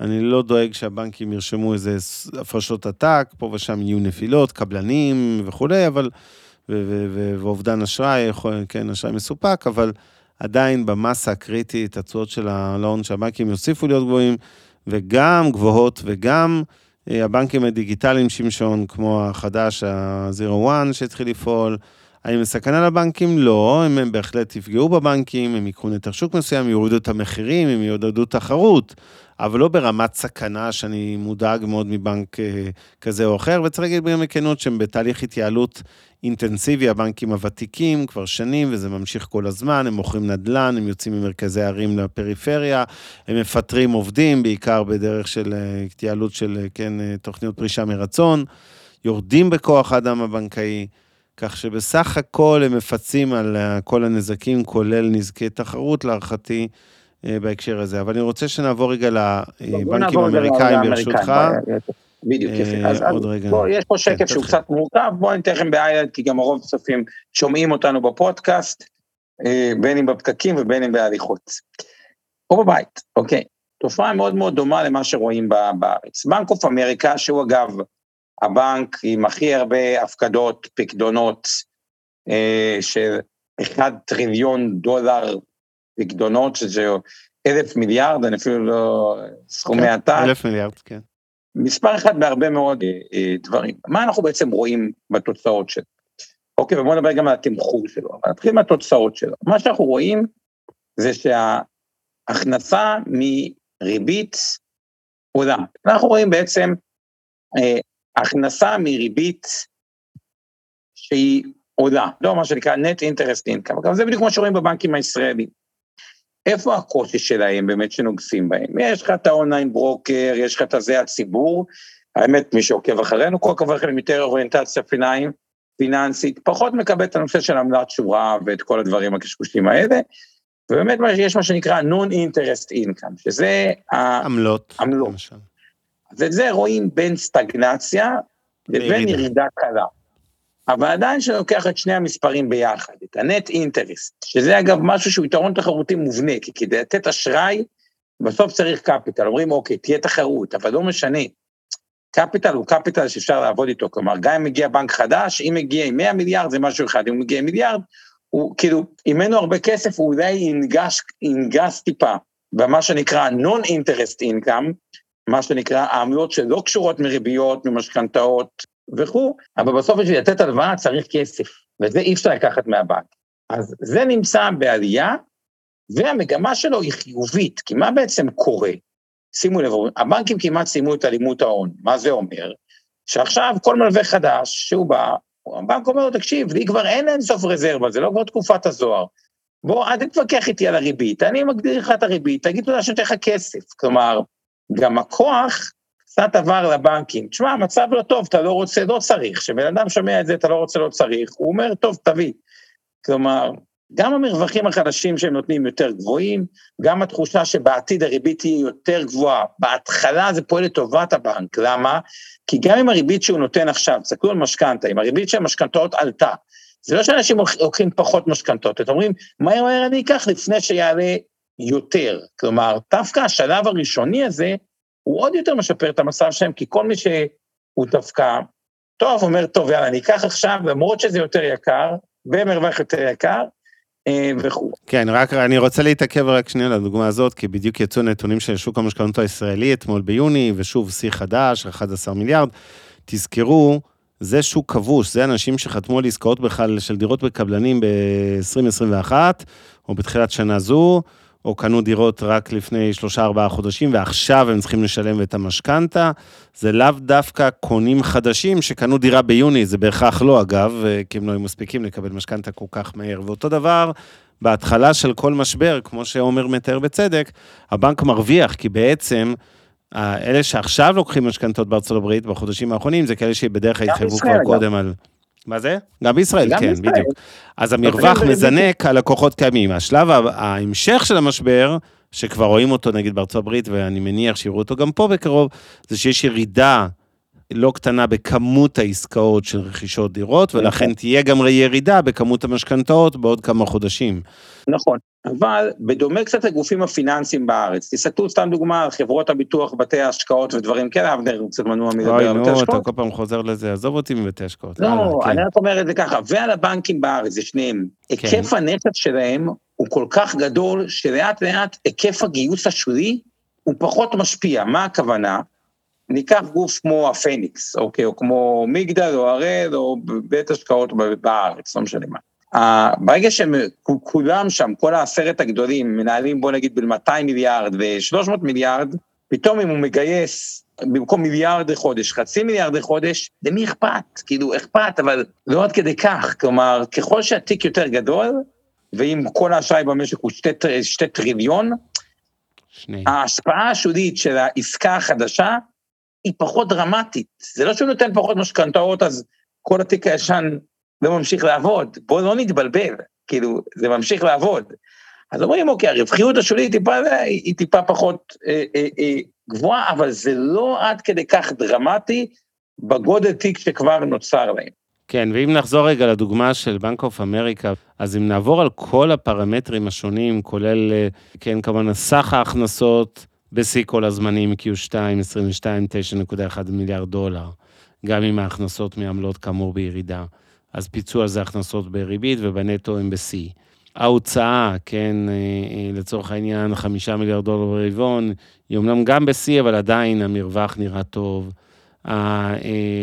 אני לא דואג שהבנקים ירשמו איזה הפרשות עתק, פה ושם יהיו נפילות, קבלנים וכולי, אבל, ואובדן אשראי, כן, אשראי מסופק, אבל... עדיין במסה הקריטית, התשואות של ההון שהבנקים יוסיפו להיות גבוהים, וגם גבוהות, וגם אה, הבנקים הדיגיטליים שמשון, כמו החדש, ה-Zero One שהתחיל לפעול. האם זה סכנה לבנקים? לא, הם, הם בהחלט יפגעו בבנקים, הם ייקחו נתח שוק מסוים, יורידו את המחירים, הם יעודדו תחרות, אבל לא ברמת סכנה שאני מודאג מאוד מבנק אה, כזה או אחר, וצריך להגיד גם בכנות שהם בתהליך התייעלות אינטנסיבי, הבנקים הוותיקים, כבר שנים, וזה ממשיך כל הזמן, הם מוכרים נדל"ן, הם יוצאים ממרכזי ערים לפריפריה, הם מפטרים עובדים, בעיקר בדרך של אה, התייעלות של, אה, כן, תוכניות פרישה מרצון, יורדים בכוח האדם הבנקאי, כך שבסך הכל הם מפצים על כל הנזקים, כולל נזקי תחרות להערכתי. בהקשר הזה. אבל אני רוצה שנעבור רגע לבנקים האמריקאים, ברשותך. בדיוק, אה, יפה. אז אז יש פה כן, שקף שהוא. קצת מורכב, בואו ניתן לכם באיילד, כי גם הרוב צופים שומעים אותנו בפודקאסט, אה, בין אם בפקקים ובין אם בהליכות. או בבית, אוקיי. תופעה מאוד מאוד דומה למה שרואים בארץ. בנק אוף אמריקה, שהוא אגב הבנק עם הכי הרבה הפקדות, פקדונות, אה, של 1 טריליון דולר פקדונות, שזה אלף מיליארד, אני אפילו לא סכומי עתק. אלף מיליארד, כן. מספר אחד בהרבה מאוד אה, אה, דברים. מה אנחנו בעצם רואים בתוצאות שלו? אוקיי, ובואו נדבר גם על התמחור שלו, אבל נתחיל מהתוצאות שלו. מה שאנחנו רואים זה שההכנסה מריבית עולה. אנחנו רואים בעצם אה, הכנסה מריבית שהיא עולה, לא מה שנקרא net interest income, אגב זה בדיוק מה שרואים בבנקים הישראלים. איפה הקושי שלהם באמת שנוגסים בהם? יש לך את האונליין ברוקר, יש לך את הזה הציבור, האמת מי שעוקב אחרינו, כל לכם עם יותר אוריינטציה פיננסית, פיננסית, פחות מקבל את הנושא של עמלת שורה ואת כל הדברים הקשקושים האלה, ובאמת יש מה שנקרא non-interest income, שזה, עמלות. עמלות. למשל. ואת זה רואים בין סטגנציה לבין. ירידה קלה. אבל עדיין שאני לוקח את שני המספרים ביחד, את ה-net interest, שזה אגב משהו שהוא יתרון תחרותי מובנה, כי כדי לתת אשראי, בסוף צריך קפיטל, אומרים אוקיי, תהיה תחרות, אבל לא משנה. קפיטל הוא קפיטל שאפשר לעבוד איתו, כלומר, גם אם מגיע בנק חדש, אם מגיע עם 100 מיליארד זה משהו אחד, אם מגיע עם מיליארד, הוא כאילו, אם אין לו הרבה כסף, הוא אולי ינגש, ינגס טיפה, במה שנקרא non-interest income, מה שנקרא העמלות שלא קשורות מריביות, ממשכנתאות וכו', אבל בסוף בשביל לתת הלוואה צריך כסף, וזה אי אפשר לקחת מהבנק. אז זה נמצא בעלייה, והמגמה שלו היא חיובית, כי מה בעצם קורה? שימו לב, הבנקים כמעט סיימו את אלימות ההון, מה זה אומר? שעכשיו כל מלווה חדש שהוא בא, הבנק אומר לו, תקשיב, לי כבר אין אינסוף רזרבה, זה לא כבר תקופת הזוהר. בוא, אל תתווכח איתי על הריבית, אני מגדיר לך את הריבית, תגיד תודה שנותן לך כסף. כלומר, גם הכוח קצת עבר לבנקים. תשמע, המצב לא טוב, אתה לא רוצה, לא צריך. כשבן אדם שומע את זה, אתה לא רוצה, לא צריך, הוא אומר, טוב, תביא. כלומר, גם המרווחים החדשים שהם נותנים יותר גבוהים, גם התחושה שבעתיד הריבית תהיה יותר גבוהה. בהתחלה זה פועל לטובת הבנק, למה? כי גם אם הריבית שהוא נותן עכשיו, תסתכלו על משכנתה, אם הריבית של המשכנתאות עלתה, זה לא שאנשים לוקחים פחות משכנתאות, אתם אומרים, מהר מהר אני אקח לפני שיעלה יותר. כלומר, דווקא השלב הראשוני הזה, הוא עוד יותר משפר את המצב שלהם, כי כל מי שהוא דווקא טוב, אומר, טוב, יאללה, אני אקח עכשיו, למרות שזה יותר יקר, במרווח יותר יקר, אה, וכו'. כן, רק אני רוצה להתעכב רק שנייה לדוגמה הזאת, כי בדיוק יצאו נתונים של שוק המשכנתות הישראלי אתמול ביוני, ושוב שיא חדש, 11 מיליארד. תזכרו, זה שוק כבוש, זה אנשים שחתמו על עסקאות בכלל של דירות בקבלנים ב-2021, או בתחילת שנה זו, או קנו דירות רק לפני שלושה-ארבעה חודשים, ועכשיו הם צריכים לשלם את המשכנתה. זה לאו דווקא קונים חדשים שקנו דירה ביוני, זה בהכרח לא אגב, כי הם לא היו מספיקים לקבל משכנתה כל כך מהר. ואותו דבר, בהתחלה של כל משבר, כמו שעומר מתאר בצדק, הבנק מרוויח, כי בעצם... אלה שעכשיו לוקחים משכנתות בארצות הברית בחודשים האחרונים, זה כאלה שבדרך כלל התחייבו כבר קודם על... מה זה? גם בישראל, גם כן, בישראל. בדיוק. אז המרווח. מזנק על לקוחות קיימים. השלב ההמשך של המשבר, שכבר רואים אותו נגיד בארצות הברית, ואני מניח שיראו אותו גם פה בקרוב, זה שיש ירידה לא קטנה בכמות העסקאות של רכישות דירות, ולכן תהיה גם ירידה בכמות המשכנתאות בעוד כמה חודשים. נכון, אבל בדומה קצת לגופים הפיננסיים בארץ, תסתכלו סתם דוגמה על חברות הביטוח, בתי ההשקעות ודברים כאלה, אבנר הוא קצת מנוע מלדבר אוי, על בתי נו, אתה השקעות. כל פעם חוזר לזה, עזוב אותי מבתי השקעות. לא, כן. אני רק אומר את זה ככה, ועל הבנקים בארץ, זה שניהם. היקף הנכס שלהם הוא כל כך גדול, שלאט לאט היקף הגיוס השולי הוא פחות משפיע. מה הכוונה? ניקח גוף כמו הפניקס, אוקיי, או כמו מגדל או הראל או בית השקעות בארץ, לא משנה מה. ברגע שהם כולם שם, כל העשרת הגדולים, מנהלים בוא נגיד בין 200 מיליארד ו-300 מיליארד, פתאום אם הוא מגייס במקום מיליארד לחודש, חצי מיליארד לחודש, למי אכפת? כאילו, אכפת, אבל לא עד כדי כך. כלומר, ככל שהתיק יותר גדול, ואם כל האשראי במשק הוא שתי, שתי טריליון, שני. ההשפעה השולית של העסקה החדשה היא פחות דרמטית. זה לא שהוא נותן פחות משכנתאות, אז כל התיק הישן לא ממשיך לעבוד. בואו לא נתבלבל, כאילו, זה ממשיך לעבוד. אז אומרים, אוקיי, הרווחיות השולית היא טיפה, היא טיפה פחות אה, אה, אה, גבוהה, אבל זה לא עד כדי כך דרמטי בגודל תיק שכבר נוצר להם. כן, ואם נחזור רגע לדוגמה של בנק אוף אמריקה, אז אם נעבור על כל הפרמטרים השונים, כולל, אה, כן, כמובן, סך ההכנסות בשיא כל הזמנים, Q2, 22, 9.1 מיליארד דולר, גם עם ההכנסות מעמלות כאמור בירידה. אז פיצו על זה הכנסות בריבית ובנטו הם בשיא. ההוצאה, כן, אה, אה, לצורך העניין, חמישה מיליארד דולר ברבעון, היא אמנם גם בשיא, אבל עדיין המרווח נראה טוב.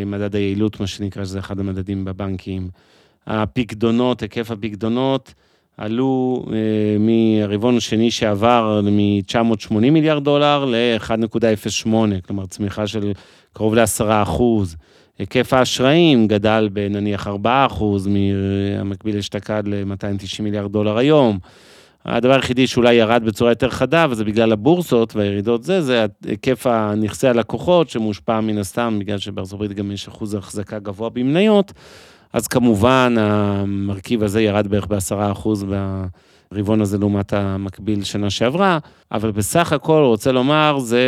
מדד היעילות, מה שנקרא, שזה אחד המדדים בבנקים. הפקדונות, היקף הפקדונות, עלו אה, מהרבעון השני שעבר מ-980 מיליארד דולר ל-1.08, כלומר צמיחה של קרוב ל-10 אחוז. היקף האשראים גדל בנניח 4 אחוז, מהמקביל אשתקד ל-290 מיליארד דולר היום. הדבר היחידי שאולי ירד בצורה יותר חדה, וזה בגלל הבורסות והירידות זה, זה היקף נכסי הלקוחות, שמושפע מן הסתם, בגלל שבארצות הברית גם יש אחוז החזקה גבוה במניות, אז כמובן המרכיב הזה ירד בערך בעשרה אחוז ברבעון הזה לעומת המקביל שנה שעברה, אבל בסך הכל רוצה לומר, זה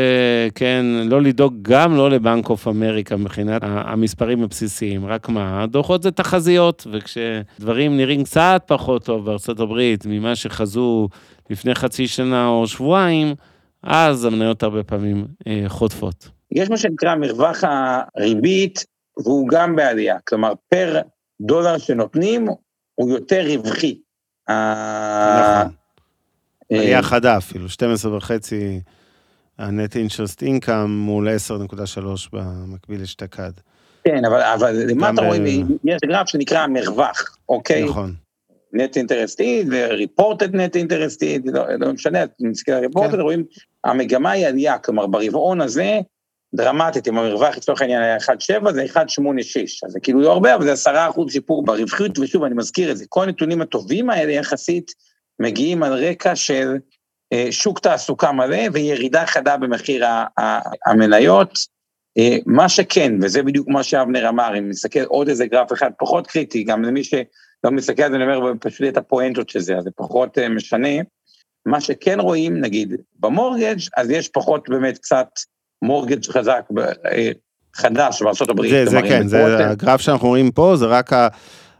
כן, לא לדאוג גם לא לבנק אוף אמריקה מבחינת המספרים הבסיסיים, רק מה, הדוחות זה תחזיות, וכשדברים נראים קצת פחות טוב בארצות הברית ממה שחזו לפני חצי שנה או שבועיים, אז המניות הרבה פעמים אה, חוטפות. יש מה שנקרא מרווח הריבית, והוא גם בעלייה, כלומר פר דולר שנותנים הוא יותר רווחי. נכון. עלייה אה, חדה אפילו, 12 וחצי ה-net interest income מול 10.3 במקביל אשתקד. כן, אבל, אבל למטה רואים, יש גרף שנקרא המרווח, אוקיי? נכון. נט אינטרסטי וריפורטד נט אינטרסטי, לא, משנה, אתם מסתכלים על ריפורטד, כן. רואים, המגמה היא עלייה, כלומר ברבעון הזה, דרמטית, אם המרווח לצורך העניין היה 1.7, זה 1.86, אז זה כאילו לא הרבה, אבל זה 10 אחוז שיפור ברווחיות, ושוב, אני מזכיר את זה, כל הנתונים הטובים האלה יחסית, מגיעים על רקע של אה, שוק תעסוקה מלא וירידה חדה במחיר המניות. אה, מה שכן, וזה בדיוק מה שאבנר אמר, אם נסתכל עוד איזה גרף אחד פחות קריטי, גם למי שלא מסתכל על זה, אני אומר פשוט את הפואנטות של זה, אז זה פחות אה, משנה. מה שכן רואים, נגיד, במורגג', אז יש פחות באמת קצת מורגג' חזק, חדש בארה"ב. זה, זה כן, זה הגרף שאנחנו רואים פה, זה רק ה...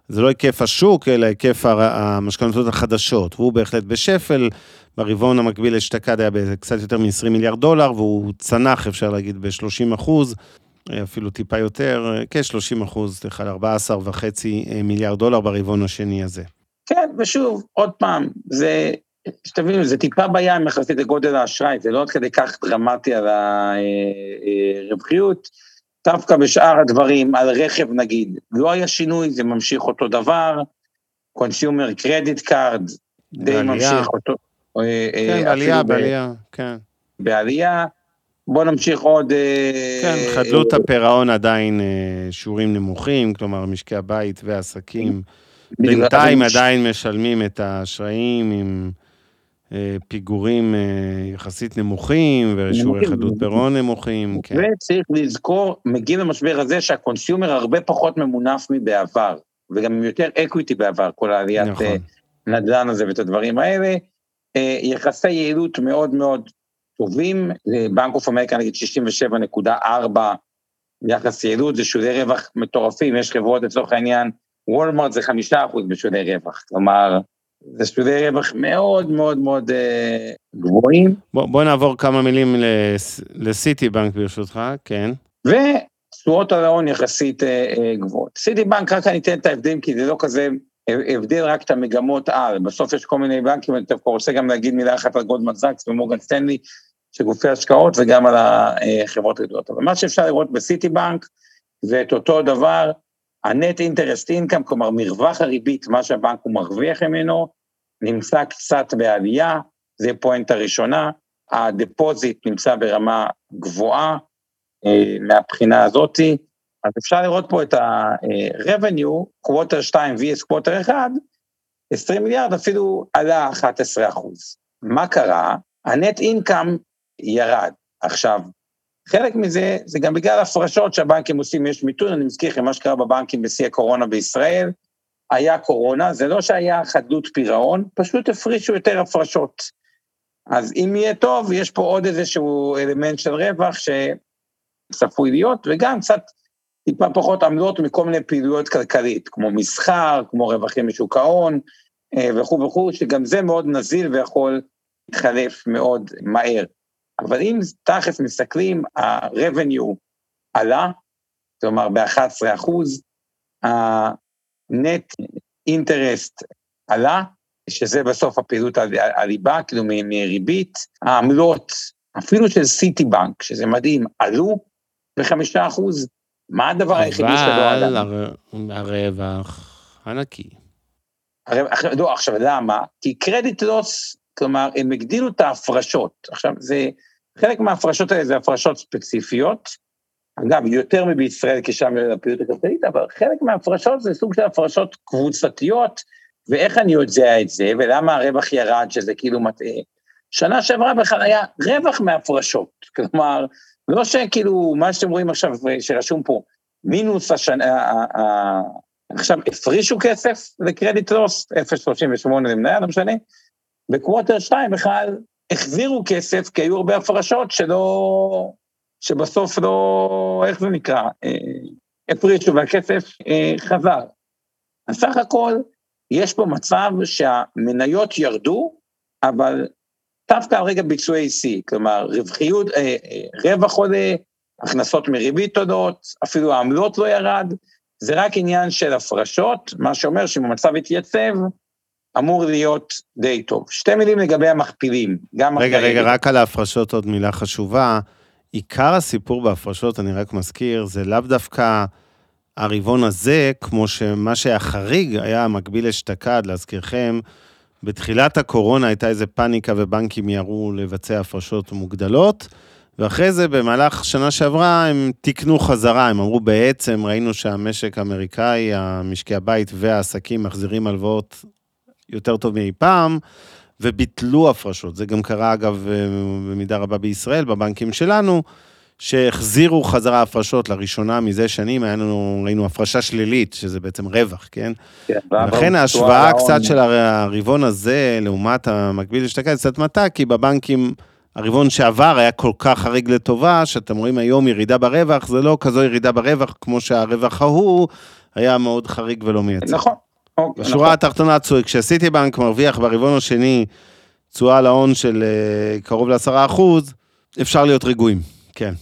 זה לא היקף השוק, אלא היקף המשכנתות החדשות. והוא בהחלט בשפל, ברבעון המקביל אשתקד היה קצת יותר מ-20 מיליארד דולר, והוא צנח, אפשר להגיד, ב-30 אחוז, אפילו טיפה יותר, כ-30 אחוז, סליחה, ל-14 וחצי מיליארד דולר ברבעון השני הזה. כן, ושוב, עוד פעם, זה, שתבינו, זה טיפה בים יחסית לגודל האשראי, זה לא עד כדי כך דרמטי על הרווחיות. דווקא בשאר הדברים, על רכב נגיד, לא היה שינוי, זה ממשיך אותו דבר, consumer credit card, די ממשיך אותו. אה, אה, כן, בעלייה, בעלייה, כן. בעלייה. בוא נמשיך עוד... אה, כן, חדלות הפירעון עדיין שיעורים נמוכים, כלומר, משקי הבית והעסקים בינתיים עדיין משלמים את האשראים עם אה, פיגורים אה, יחסית נמוכים ושיעורי חדלות פירעון נמוכים. כן. וצריך לזכור, מגיע למשבר הזה שה consumer הרבה פחות ממונף מבעבר, וגם עם יותר equity בעבר, כל העליית נכון. אה, נדל"ן הזה ואת הדברים האלה. יחסי יעילות מאוד מאוד טובים, בנק אוף אמריקה נגיד 67.4 יחס יעילות, זה שולי רווח מטורפים, יש חברות לצורך העניין, וולמרט זה חמישה אחוז בשולי רווח, כלומר, זה ספידי רווח מאוד מאוד מאוד אה, גבוהים. בוא, בוא נעבור כמה מילים לסיטי בנק ברשותך, כן. ותשואות על ההון יחסית אה, אה, גבוהות. סיטי בנק, רק אני אתן את ההבדלים, כי זה לא כזה הבדל רק את המגמות על, בסוף יש כל מיני בנקים, אני דווקא רוצה גם להגיד מילה אחת על גולדמן זקס ומורגן סטנלי, שגופי השקעות וגם על החברות הגדולות. אבל מה שאפשר לראות בסיטי בנק, זה את אותו דבר, ה net interest income, כלומר מרווח הריבית, מה שהבנק הוא מרוויח ממנו, נמצא קצת בעלייה, זה פואנטה ראשונה, ה deposit נמצא ברמה גבוהה אה, מהבחינה הזאתי, אז אפשר לראות פה את ה-revenue, quarter 2 vs quarter 1, 20 מיליארד אפילו עלה 11 אחוז. מה קרה? הנט אינקאם ירד. עכשיו, חלק מזה זה גם בגלל הפרשות שהבנקים עושים, יש מיתון, אני מזכיר לכם מה שקרה בבנקים בשיא הקורונה בישראל, היה קורונה, זה לא שהיה חדלות פירעון, פשוט הפרישו יותר הפרשות. אז אם יהיה טוב, יש פה עוד איזשהו אלמנט של רווח שצפוי להיות, וגם קצת טיפה פחות עמלות מכל מיני פעילויות כלכלית, כמו מסחר, כמו רווחים משוק ההון אה, וכו' וכו', שגם זה מאוד נזיל ויכול להתחלף מאוד מהר. אבל אם תכלס מסתכלים, ה-revenue עלה, כלומר ב-11 אחוז, ה-net interest עלה, שזה בסוף הפעילות הליבה, כאילו מריבית, העמלות, אפילו של סיטי בנק, שזה מדהים, עלו בחמישה אחוז. מה הדבר היחידי שלא עלה? אבל הרווח ענקי. לא, עכשיו למה? כי קרדיט לוס, כלומר, הם הגדילו את ההפרשות. עכשיו, זה, חלק מההפרשות האלה זה הפרשות ספציפיות, אגב, יותר מבישראל, כי שם יש הפעילות הכלכלית, אבל חלק מההפרשות זה סוג של הפרשות קבוצתיות, ואיך אני יודע את זה, ולמה הרווח ירד, שזה כאילו מטעה. שנה שעברה בכלל היה רווח מהפרשות, כלומר, לא שכאילו, מה שאתם רואים עכשיו, שרשום פה, מינוס השנה, עכשיו הפרישו כסף לקרדיט לוס, 0.38 למניה, לא משנה, בקווטר 2 בכלל החזירו כסף, כי היו הרבה הפרשות שלא, שבסוף לא, איך זה נקרא, אה, הפרישו והכסף אה, חזר. אז סך הכל, יש פה מצב שהמניות ירדו, אבל דווקא על רגע ביצועי C, כלומר רווחיות, אה, אה, רווח עולה, הכנסות מריבית עולות, אפילו העמלות לא ירד, זה רק עניין של הפרשות, מה שאומר שאם המצב יתייצב, אמור להיות די טוב. שתי מילים לגבי המכפילים, גם... רגע, רגע, רק על ההפרשות עוד מילה חשובה. עיקר הסיפור בהפרשות, אני רק מזכיר, זה לאו דווקא הרבעון הזה, כמו שמה שהיה חריג היה המקביל אשתקד, להזכירכם, בתחילת הקורונה הייתה איזה פאניקה ובנקים ירו לבצע הפרשות מוגדלות, ואחרי זה, במהלך שנה שעברה, הם תיקנו חזרה, הם אמרו בעצם, ראינו שהמשק האמריקאי, המשקי הבית והעסקים מחזירים הלוואות יותר טוב מאי פעם, וביטלו הפרשות. זה גם קרה, אגב, במידה רבה בישראל, בבנקים שלנו, שהחזירו חזרה הפרשות לראשונה מזה שנים, היינו, ראינו הפרשה שלילית, שזה בעצם רווח, כן? כן ולכן ההשוואה קצת של הרבעון הזה, לעומת המקביל אשתקד, קצת מטעה, כי בבנקים... הרבעון שעבר היה כל כך חריג לטובה, שאתם רואים היום ירידה ברווח, זה לא כזו ירידה ברווח כמו שהרווח ההוא היה מאוד חריג ולא מייצג. נכון. אוקיי, בשורה נכון. התחתונה, כשסיטי בנק מרוויח ברבעון השני תשואה להון של uh, קרוב לעשרה אחוז, אפשר להיות רגועים, כן.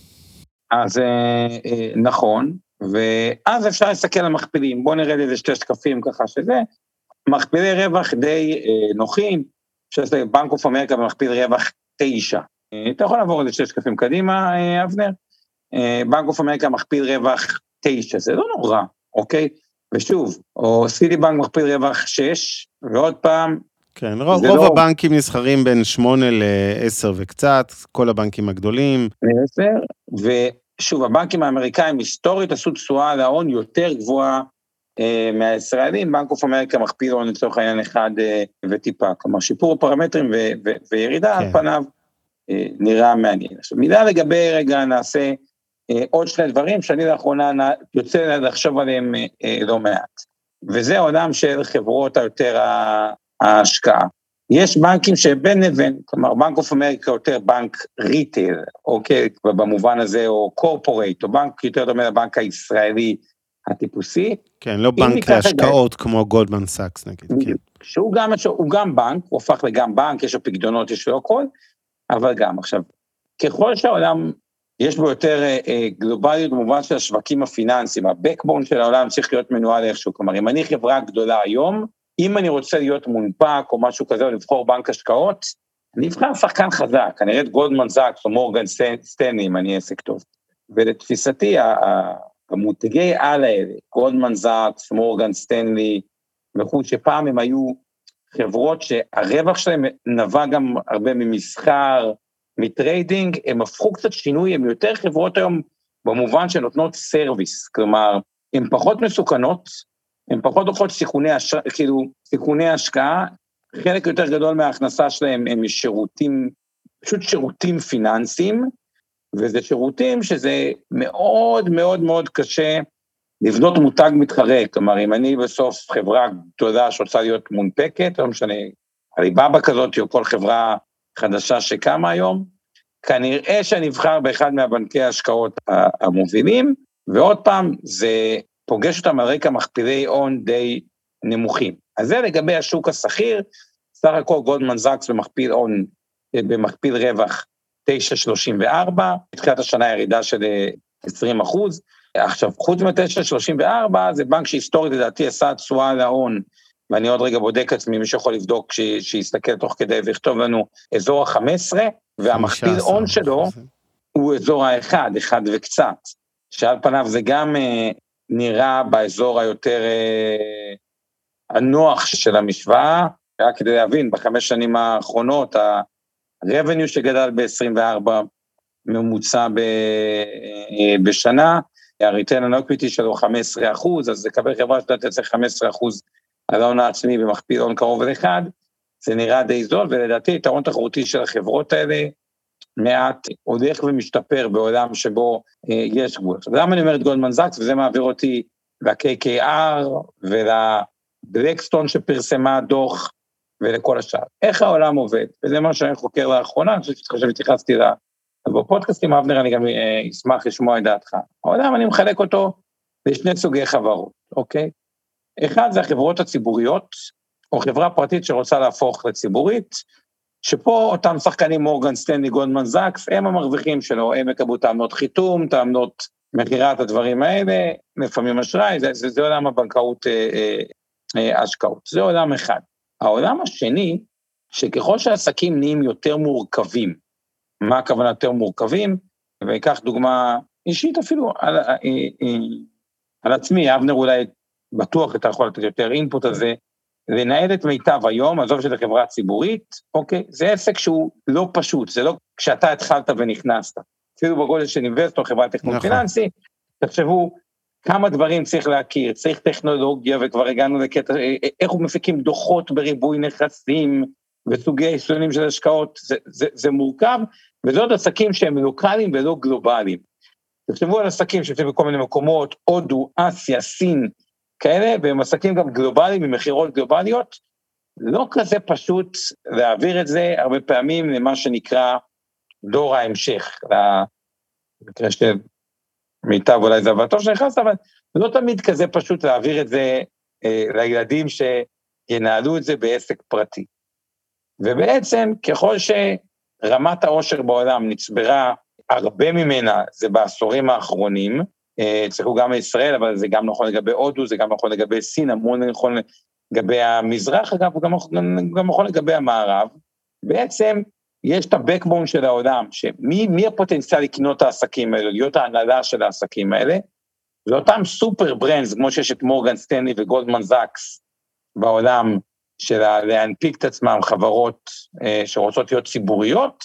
אז uh, uh, נכון, ואז אפשר להסתכל על מכפילים. בואו נראה איזה שתי שקפים ככה שזה. מכפילי רווח די נוחים, שזה בנק אוף אמריקה במכפיל רווח תשע. אתה יכול לעבור איזה שתי שקפים קדימה, אבנר. בנק אוף אמריקה מכפיל רווח תשע, זה לא נורא, אוקיי? ושוב, או סיטי בנק מכפיל רווח 6, ועוד פעם, כן, רוב, רוב לא... הבנקים נסחרים בין 8 ל-10 וקצת, כל הבנקים הגדולים. 10, ושוב, הבנקים האמריקאים היסטורית עשו תשואה על ההון יותר גבוהה אה, מהישראלים, בנק אוף אמריקה מכפיל הון לצורך העניין אחד אה, וטיפה, כלומר שיפור הפרמטרים ו- ו- וירידה כן. על פניו אה, נראה מעניין. עכשיו מילה לגבי, רגע נעשה עוד שני דברים שאני לאחרונה יוצא לחשוב עליהם אה, אה, לא מעט, וזה העולם של חברות היותר ההשקעה. יש בנקים שבין לבין, כלומר בנק אוף אמריקה יותר בנק retail, אוקיי, במובן הזה, או corporate, או בנק יותר דומה לבנק הישראלי הטיפוסי. כן, לא בנק להשקעות כמו גולדמן סאקס נגיד, כן. שהוא גם, הוא גם בנק, הוא הפך לגם בנק, יש לו פקדונות, יש לו הכל, אבל גם עכשיו, ככל שהעולם יש בו יותר אה, אה, גלובליות במובן של השווקים הפיננסיים, ה-backbone של העולם צריך להיות מנוהל איכשהו, כלומר אם אני חברה גדולה היום, אם אני רוצה להיות מונפק או משהו כזה או לבחור בנק השקעות, אני אבחר שחקן חזק, אני אראה את גולדמן זאקס או מורגן סטנלי אם אני עסק טוב. ולתפיסתי המותגי על האלה, גולדמן זאקס, מורגן סטנלי וכו', שפעם הם היו חברות שהרווח שלהם נבע גם הרבה ממסחר, מ trading, הם הפכו קצת שינוי, הם יותר חברות היום במובן שנותנות service, כלומר, הן פחות מסוכנות, הן פחות לוקחות סיכוני, הש... כאילו, סיכוני השקעה, חלק יותר גדול מההכנסה שלהם הם שירותים, פשוט שירותים פיננסיים, וזה שירותים שזה מאוד מאוד מאוד קשה לבנות מותג מתחרה, כלומר, אם אני בסוף חברה גדולה שרוצה להיות מונפקת, לא משנה, עליבאבא כזאת או כל חברה חדשה שקמה היום, כנראה שנבחר באחד מהבנקי ההשקעות המובילים, ועוד פעם, זה פוגש אותם על רקע מכפילי הון די נמוכים. אז זה לגבי השוק השכיר, סך הכל גולדמן זקס במכפיל הון, במכפיל רווח 9.34, בתחילת השנה ירידה של 20 אחוז. עכשיו, חוץ מ-9.34, זה בנק שהיסטורית לדעתי עשה תשואה להון, ואני עוד רגע בודק עצמי, מי שיכול לבדוק, שיסתכל תוך כדי ויכתוב לנו אזור ה-15, והמכפיל הון שלו הוא אזור ה-1, 1 וקצת, שעל פניו זה גם אה, נראה באזור היותר אה, הנוח של המשוואה, רק כדי להבין, בחמש שנים האחרונות, ה-revenue שגדל ב-24 ממוצע ב, אה, בשנה, ה-return on equity שלו 15 אחוז, אז לקבל חברה שאתה יוצא 15 אחוז ההון העצמי במכפיל הון קרוב לאחד, זה נראה די זול, ולדעתי היתרון תחרותי של החברות האלה מעט הולך ומשתפר בעולם שבו אה, יש גבול. עכשיו, למה אני אומר את גולדמן זקס, וזה מעביר אותי ל-KKR ולבלקסטון שפרסמה דוח ולכל השאר. איך העולם עובד? וזה מה שאני חוקר לאחרונה, אני חושב שהתייחסתי ל... בפודקאסטים, אבנר, אני גם אה, אשמח לשמוע את דעתך. העולם, אני מחלק אותו לשני סוגי חברות, אוקיי? אחד זה החברות הציבוריות, או חברה פרטית שרוצה להפוך לציבורית, שפה אותם שחקנים מורגן סטנלי גולדמן זקס, הם המרוויחים שלו, הם יקבלו תאמנות חיתום, תאמנות מכירת הדברים האלה, לפעמים אשראי, זה, זה, זה עולם הבנקאות אה, אה, אה, השקעות, זה עולם אחד. העולם השני, שככל שעסקים נהיים יותר מורכבים, מה הכוונה יותר מורכבים? ואקח דוגמה אישית אפילו על, אה, אה, על עצמי, אבנר אולי בטוח אתה יכול לתת יותר אינפוט על זה, לנהל את מיטב היום, עזוב שזה חברה ציבורית, אוקיי? זה עסק שהוא לא פשוט, זה לא כשאתה התחלת ונכנסת. אפילו בגודל של אינבסטור, חברת תכנון נכון. פיננסי, תחשבו כמה דברים צריך להכיר, צריך טכנולוגיה, וכבר הגענו לקטע, איך הוא מפיקים דוחות בריבוי נכסים, וסוגי יישומים של השקעות, זה, זה, זה מורכב, וזה עוד עסקים שהם לוקאליים ולא גלובליים. תחשבו על עסקים שיוצאים בכל מיני מקומות, הודו, אסיה, סין, כאלה, והם עסקים גם גלובליים, עם מכירות גלובליות. לא כזה פשוט להעביר את זה הרבה פעמים למה שנקרא דור ההמשך, במקרה של מיטב אולי זה הטוב שנכנס, אבל לא תמיד כזה פשוט להעביר את זה אה, לילדים שינהלו את זה בעסק פרטי. ובעצם ככל שרמת העושר בעולם נצברה, הרבה ממנה זה בעשורים האחרונים, צריכו גם מישראל, אבל זה גם נכון לגבי הודו, זה גם נכון לגבי סין, המון נכון לגבי המזרח, אגב, הוא גם, גם נכון לגבי המערב. בעצם יש את ה-backbone של העולם, שמי הפוטנציאל לקנות את העסקים האלה, להיות ההנהלה של העסקים האלה? זה אותם סופר ברנדס, כמו שיש את מורגן סטנלי וגולדמן זקס בעולם, של להנפיק את עצמם חברות אה, שרוצות להיות ציבוריות,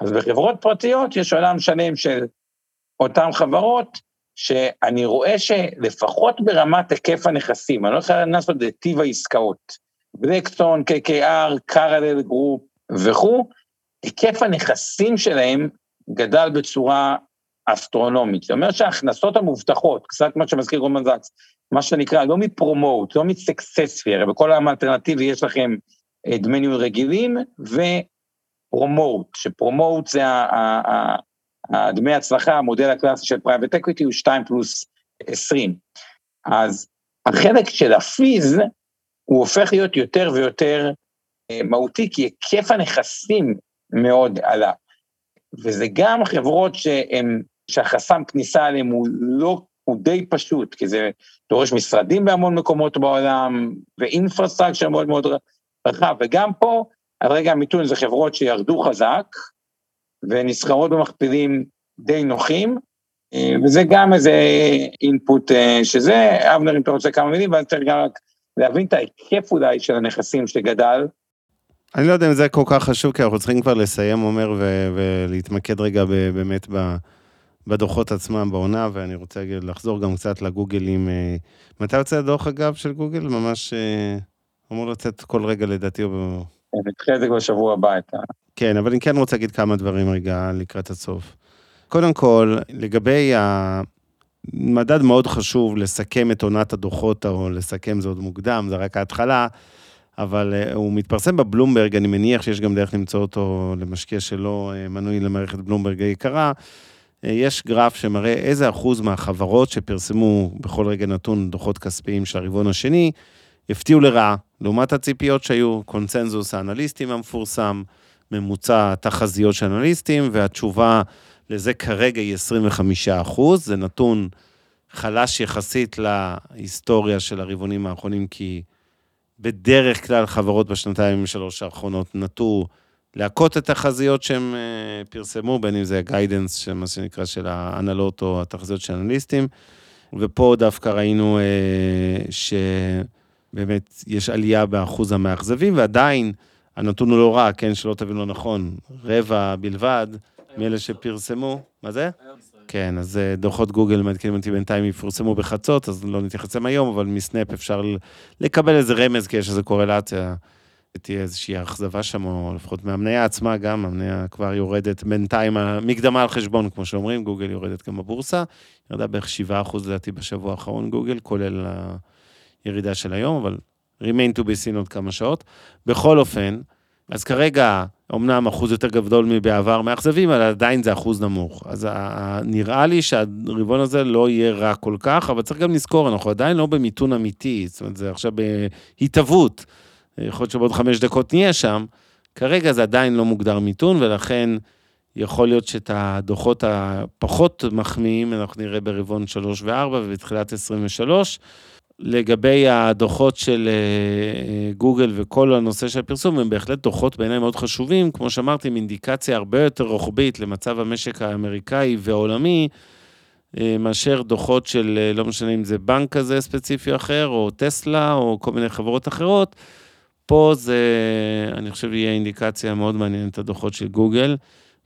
אז בחברות פרטיות יש עולם שלם של אותן חברות שאני רואה שלפחות ברמת היקף הנכסים, אני לא יכול לעשות לטיב העסקאות, בלקסטון, KKR, קארלל גרופ וכו', היקף הנכסים שלהם גדל בצורה אסטרונומית. זאת אומרת שההכנסות המובטחות, קצת מה שמזכיר רומן זקס, מה שנקרא, לא מפרומוט, לא מסקסספי, הרי בכל העם האלטרנטיבי יש לכם אה, דמי ניהול רגילים ו promote, ש promote זה הדמי הצלחה, המודל הקלאסי של private equity הוא 2 פלוס 20. אז החלק של ה fees, הוא הופך להיות יותר ויותר אה, מהותי, כי היקף הנכסים מאוד עלה. וזה גם חברות שהם, שהחסם כניסה עליהם הוא לא, הוא די פשוט, כי זה דורש משרדים בהמון מקומות בעולם, ואינפרסטרקציה מאוד מאוד רחב, וגם פה, על רגע המיתון זה חברות שירדו חזק, ונסחרות במכפילים די נוחים, אה, וזה גם איזה אינפוט אה, שזה, אבנר, אם אתה רוצה כמה מילים, ואז צריך גם רק להבין את ההיקף אולי של הנכסים שגדל. אני לא יודע אם זה כל כך חשוב, כי אנחנו צריכים כבר לסיים, אומר, ו- ולהתמקד רגע באמת ב- בדוחות עצמם בעונה, ואני רוצה לחזור גם קצת לגוגלים. אה, מתי יוצא הדוח, אגב, של גוגל? ממש אמור לצאת כל רגע, לדעתי, או... נדחה את זה בשבוע הבא, את. כן, אבל אני כן רוצה להגיד כמה דברים רגע לקראת הסוף. קודם כל, לגבי המדד מאוד חשוב לסכם את עונת הדוחות, או לסכם זה עוד מוקדם, זה רק ההתחלה, אבל uh, הוא מתפרסם בבלומברג, אני מניח שיש גם דרך למצוא אותו למשקיע שלא uh, מנוי למערכת בלומברג היקרה. Uh, יש גרף שמראה איזה אחוז מהחברות שפרסמו בכל רגע נתון דוחות כספיים של הרבעון השני, הפתיעו לרעה, לעומת הציפיות שהיו, קונצנזוס האנליסטים המפורסם, ממוצע תחזיות של אנליסטים, והתשובה לזה כרגע היא 25 אחוז, זה נתון חלש יחסית להיסטוריה של הרבעונים האחרונים, כי בדרך כלל חברות בשנתיים שלוש האחרונות נטו להכות את התחזיות שהם אה, פרסמו, בין אם זה הגיידנס, מה שנקרא, של ההנהלות או התחזיות של האנליסטים, ופה דווקא ראינו אה, שבאמת יש עלייה באחוז המאכזבים, ועדיין הנתון הוא לא רע, כן, שלא תבינו לא נכון, רבע בלבד מאלה שפרסמו, מה זה? כן, אז אה, דוחות גוגל מעדכנים אותי בינתיים יפורסמו בחצות, אז לא נתייחס להם היום, אבל מסנאפ אפשר לקבל איזה רמז, כי יש איזו קורלציה. תהיה איזושהי אכזבה שם, או לפחות מהמניה עצמה גם, המניה כבר יורדת בינתיים, המקדמה על חשבון, כמו שאומרים, גוגל יורדת גם בבורסה, ירדה בערך 7% לדעתי בשבוע האחרון גוגל, כולל הירידה של היום, אבל remain to be seen עוד כמה שעות. בכל אופן, אז כרגע, אמנם אחוז יותר גדול מבעבר מאכזבים, אבל עדיין זה אחוז נמוך. אז נראה לי שהרבעון הזה לא יהיה רע כל כך, אבל צריך גם לזכור, אנחנו עדיין לא במיתון אמיתי, זאת אומרת, זה עכשיו בהתהוות. יכול להיות שבעוד חמש דקות נהיה שם. כרגע זה עדיין לא מוגדר מיתון, ולכן יכול להיות שאת הדוחות הפחות מחמיאים אנחנו נראה ברבעון 3 ו-4 ובתחילת 23. לגבי הדוחות של אה, אה, גוגל וכל הנושא של הפרסום, הם בהחלט דוחות בעיניי מאוד חשובים, כמו שאמרתי, עם אינדיקציה הרבה יותר רוחבית למצב המשק האמריקאי והעולמי, אה, מאשר דוחות של, לא משנה אם זה בנק כזה ספציפי אחר, או טסלה, או כל מיני חברות אחרות. פה זה, אני חושב, יהיה אינדיקציה מאוד מעניינת, הדוחות של גוגל.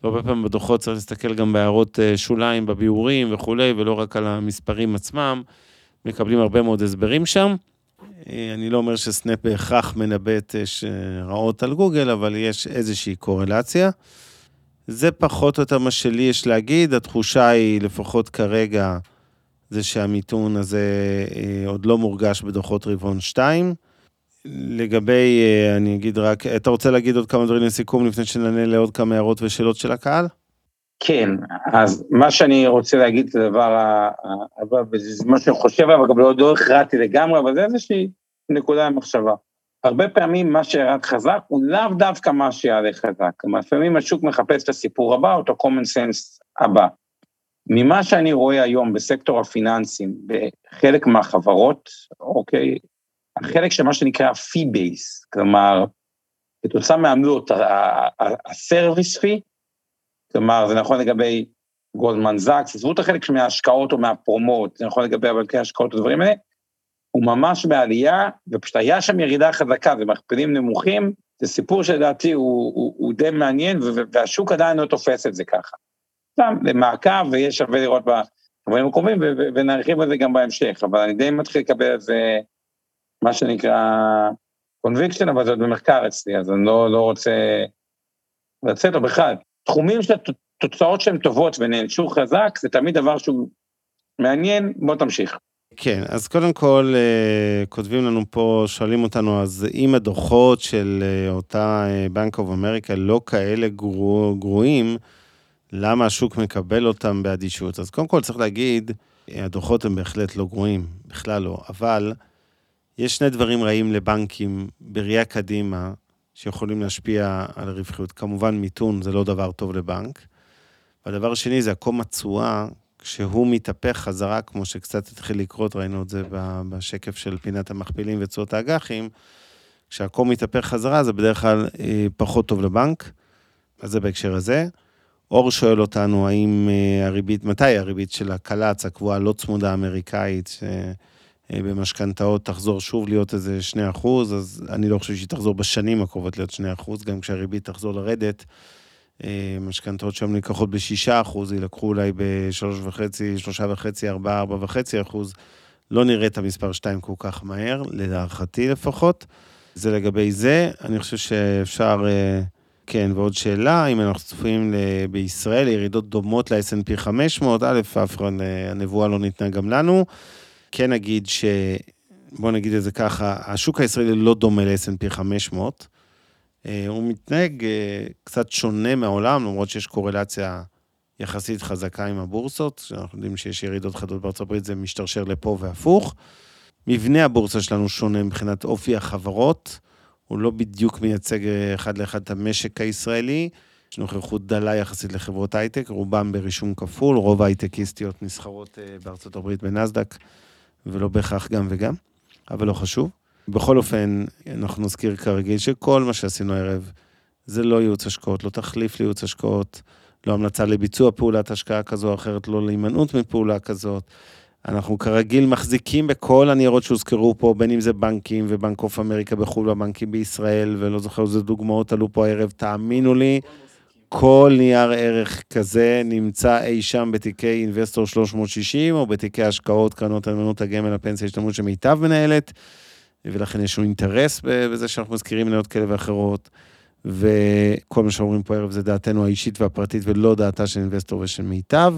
והרבה פעמים בדוחות צריך להסתכל גם בהערות שוליים, בביאורים וכולי, ולא רק על המספרים עצמם. מקבלים הרבה מאוד הסברים שם. אה, אני לא אומר שסנאפ בהכרח מנבט רעות על גוגל, אבל יש איזושהי קורלציה. זה פחות או יותר מה שלי יש להגיד, התחושה היא, לפחות כרגע, זה שהמיתון הזה אה, עוד לא מורגש בדוחות רבעון 2. לגבי, אה, אני אגיד רק, אתה רוצה להגיד עוד כמה דברים לסיכום לפני שנענה לעוד כמה הערות ושאלות של הקהל? כן, אז מה שאני רוצה להגיד זה הדבר, זה מה שאני חושב, אבל גם לא, לא הכרעתי לגמרי, אבל זה איזושהי נקודה למחשבה. הרבה פעמים מה שירד חזק הוא לאו דווקא מה שיעלה חזק. כלומר, לפעמים השוק מחפש את הסיפור הבא או את ה-common sense הבא. ממה שאני רואה היום בסקטור הפיננסים, בחלק מהחברות, אוקיי, החלק של מה שנקרא fee base, כלומר, כתוצאה מהעמלות, ה-service fee, כלומר, זה נכון לגבי גולדמן זאקס, עזבו את החלק מההשקעות או מהפרומות, זה נכון לגבי הבנקי ההשקעות ודברים האלה, הוא ממש בעלייה, ופשוט היה שם ירידה חזקה ומכפילים נמוכים, זה סיפור שלדעתי הוא, הוא, הוא די מעניין, והשוק עדיין לא תופס את זה ככה. סתם, למעקב, ויש שווה לראות בדברים הקרובים, ונרחיב על זה גם בהמשך, אבל אני די מתחיל לקבל על זה, מה שנקרא קונביקשן, אבל זה עוד במחקר אצלי, אז אני לא, לא רוצה לצאת, או בכלל, תחומים של תוצאות שהן טובות ונענשו חזק, זה תמיד דבר שהוא מעניין, בוא תמשיך. כן, אז קודם כל, אה, כותבים לנו פה, שואלים אותנו, אז אם הדוחות של אה, אותה בנק אוף אמריקה לא כאלה גרוע, גרועים, למה השוק מקבל אותם באדישות? אז קודם כל צריך להגיד, הדוחות הם בהחלט לא גרועים, בכלל לא, אבל יש שני דברים רעים לבנקים בראייה קדימה, שיכולים להשפיע על הרווחיות. כמובן, מיתון זה לא דבר טוב לבנק. והדבר השני זה עקום התשואה, כשהוא מתהפך חזרה, כמו שקצת התחיל לקרות, ראינו את זה בשקף של פינת המכפילים ותשואות האג"חים, כשהעקום מתהפך חזרה זה בדרך כלל אה, פחות טוב לבנק, אז זה בהקשר הזה. אור שואל אותנו האם אה, הריבית, מתי הריבית של הקל"צ, הקבועה לא צמודה אמריקאית, אה, במשכנתאות תחזור שוב להיות איזה 2 אחוז, אז אני לא חושב שהיא תחזור בשנים הקרובות להיות 2 אחוז, גם כשהריבית תחזור לרדת. אה, משכנתאות שם נלקחות ב-6 אחוז, יילקחו אולי ב-3.5, 3.5, 4, 4.5 אחוז. לא נראה את המספר 2 כל כך מהר, להערכתי לפחות. זה לגבי זה. אני חושב שאפשר, אה, כן, ועוד שאלה, אם אנחנו צופים בישראל ירידות דומות ל-S&P 500, א', אף הנבואה לא ניתנה גם לנו. כן אגיד בוא נגיד את זה ככה, השוק הישראלי לא דומה ל-S&P 500. הוא מתנהג קצת שונה מהעולם, למרות שיש קורלציה יחסית חזקה עם הבורסות, שאנחנו יודעים שיש ירידות חדות בארצות הברית, זה משתרשר לפה והפוך. מבנה הבורסה שלנו שונה מבחינת אופי החברות, הוא לא בדיוק מייצג אחד לאחד את המשק הישראלי. יש נוכחות דלה יחסית לחברות הייטק, רובם ברישום כפול, רוב ההייטקיסטיות נסחרות אה, בארצות הברית בנסדק, ולא בהכרח גם וגם, אבל לא חשוב. בכל אופן, אנחנו נזכיר כרגיל שכל מה שעשינו הערב זה לא ייעוץ השקעות, לא תחליף לייעוץ השקעות, לא המלצה לביצוע פעולת השקעה כזו או אחרת, לא להימנעות מפעולה כזאת. אנחנו כרגיל מחזיקים בכל הניירות שהוזכרו פה, בין אם זה בנקים ובנק אוף אמריקה בחו"ל והבנקים בישראל, ולא זוכר איזה דוגמאות עלו פה הערב, תאמינו לי, כל נייר ערך כזה נמצא אי שם בתיקי אינבסטור 360, או בתיקי השקעות, קרנות הנאמנות הגמל, הפנסיה, השתלמות שמיטב מנהלת, ולכן יש לנו אינטרס בזה שאנחנו מזכירים מניות כאלה ואחרות. וכל מה שאומרים פה הערב זה דעתנו האישית והפרטית ולא דעתה של אינבסטור ושל מיטב.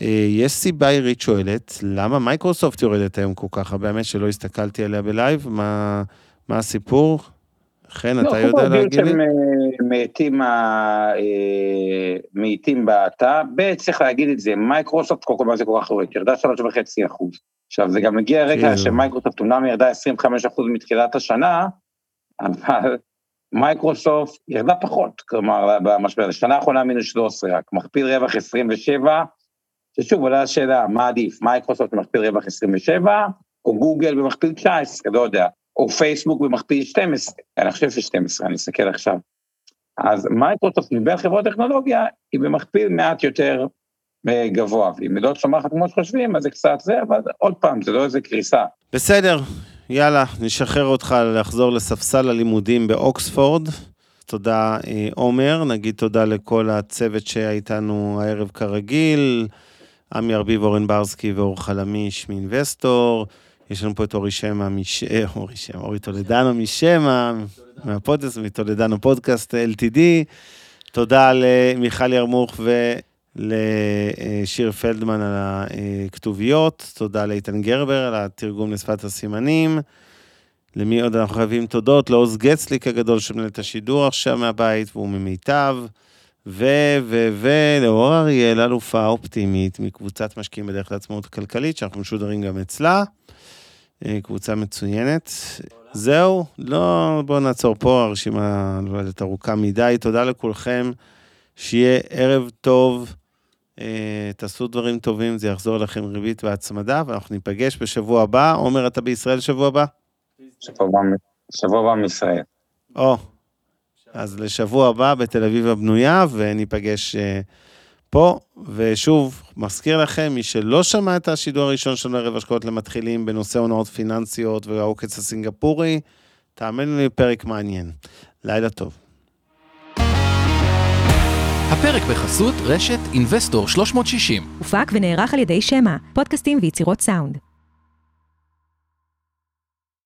אה, יש סיבה, עירית שואלת, למה מייקרוסופט יורדת היום כל כך הרבה? האמת שלא הסתכלתי עליה ב live, מה, מה הסיפור? חן, לא, אתה יודע להגיד לי? לא, מאטים, מאטים בהאטה, ב', צריך להגיד את זה, מייקרוסופט, קודם כל מה זה כל כך יורד, ירדה 3.5 אחוז. עכשיו, זה גם מגיע רגע כן. שמייקרוסופט אומנם ירדה 25 אחוז מתחילת השנה, אבל מייקרוסופט ירדה פחות, כלומר, במשבר, שנה האחרונה מינוס 13 רק, מכפיל רווח 27, ששוב עולה השאלה, מה עדיף, מייקרוסופט במכפיל רווח 27, או גוגל במכפיל 19, לא יודע, או פייסבוק במכפיל 12, אני חושב ש-12, אני אסתכל עכשיו. אז מייקרוסופט מבין חברות טכנולוגיה היא במכפיל מעט יותר אה, גבוה, ואם היא לא צומחת כמו שחושבים, אז זה קצת זה, אבל עוד פעם, זה לא איזה קריסה. בסדר, יאללה, נשחרר אותך לחזור לספסל הלימודים באוקספורד. תודה אה, עומר, נגיד תודה לכל הצוות שהיה איתנו הערב כרגיל, עמי ארביב, אורן ברסקי ואור חלמיש מאינבסטור. יש לנו פה את אורי שמע, מש... אורי שמע, אורי טולדנו משמע, מהפודקאסט, מטולדנו פודקאסט LTD. תודה למיכל ירמוך ולשיר פלדמן על הכתוביות. תודה לאיתן גרבר על התרגום לשפת הסימנים. למי עוד אנחנו חייבים תודות? לעוז גצליק הגדול שמנהל את השידור עכשיו מהבית, והוא ממיטב. ו, ו, ו, לאור אריאל, אלופה אופטימית מקבוצת משקיעים בדרך לעצמאות כלכלית, שאנחנו משודרים גם אצלה. אה, קבוצה מצוינת. זהו, לא, בואו נעצור פה, הרשימה יודעת ארוכה מדי. תודה לכולכם, שיהיה ערב טוב, אה, תעשו דברים טובים, זה יחזור לכם ריבית והצמדה, ואנחנו ניפגש בשבוע הבא. עומר, אתה בישראל שבוע הבא? שבוע הבא מישראל. או, אז לשבוע הבא בתל אביב הבנויה, וניפגש אה, פה. ושוב, מזכיר לכם, מי שלא שמע את השידור הראשון שלנו ערב השקעות למתחילים בנושא הונאות פיננסיות והעוקץ הסינגפורי, תאמינו לי, פרק מעניין. לילה טוב. הפרק בחסות רשת אינבסטור 360. הופק ונערך על ידי שמע, פודקאסטים ויצירות סאונד.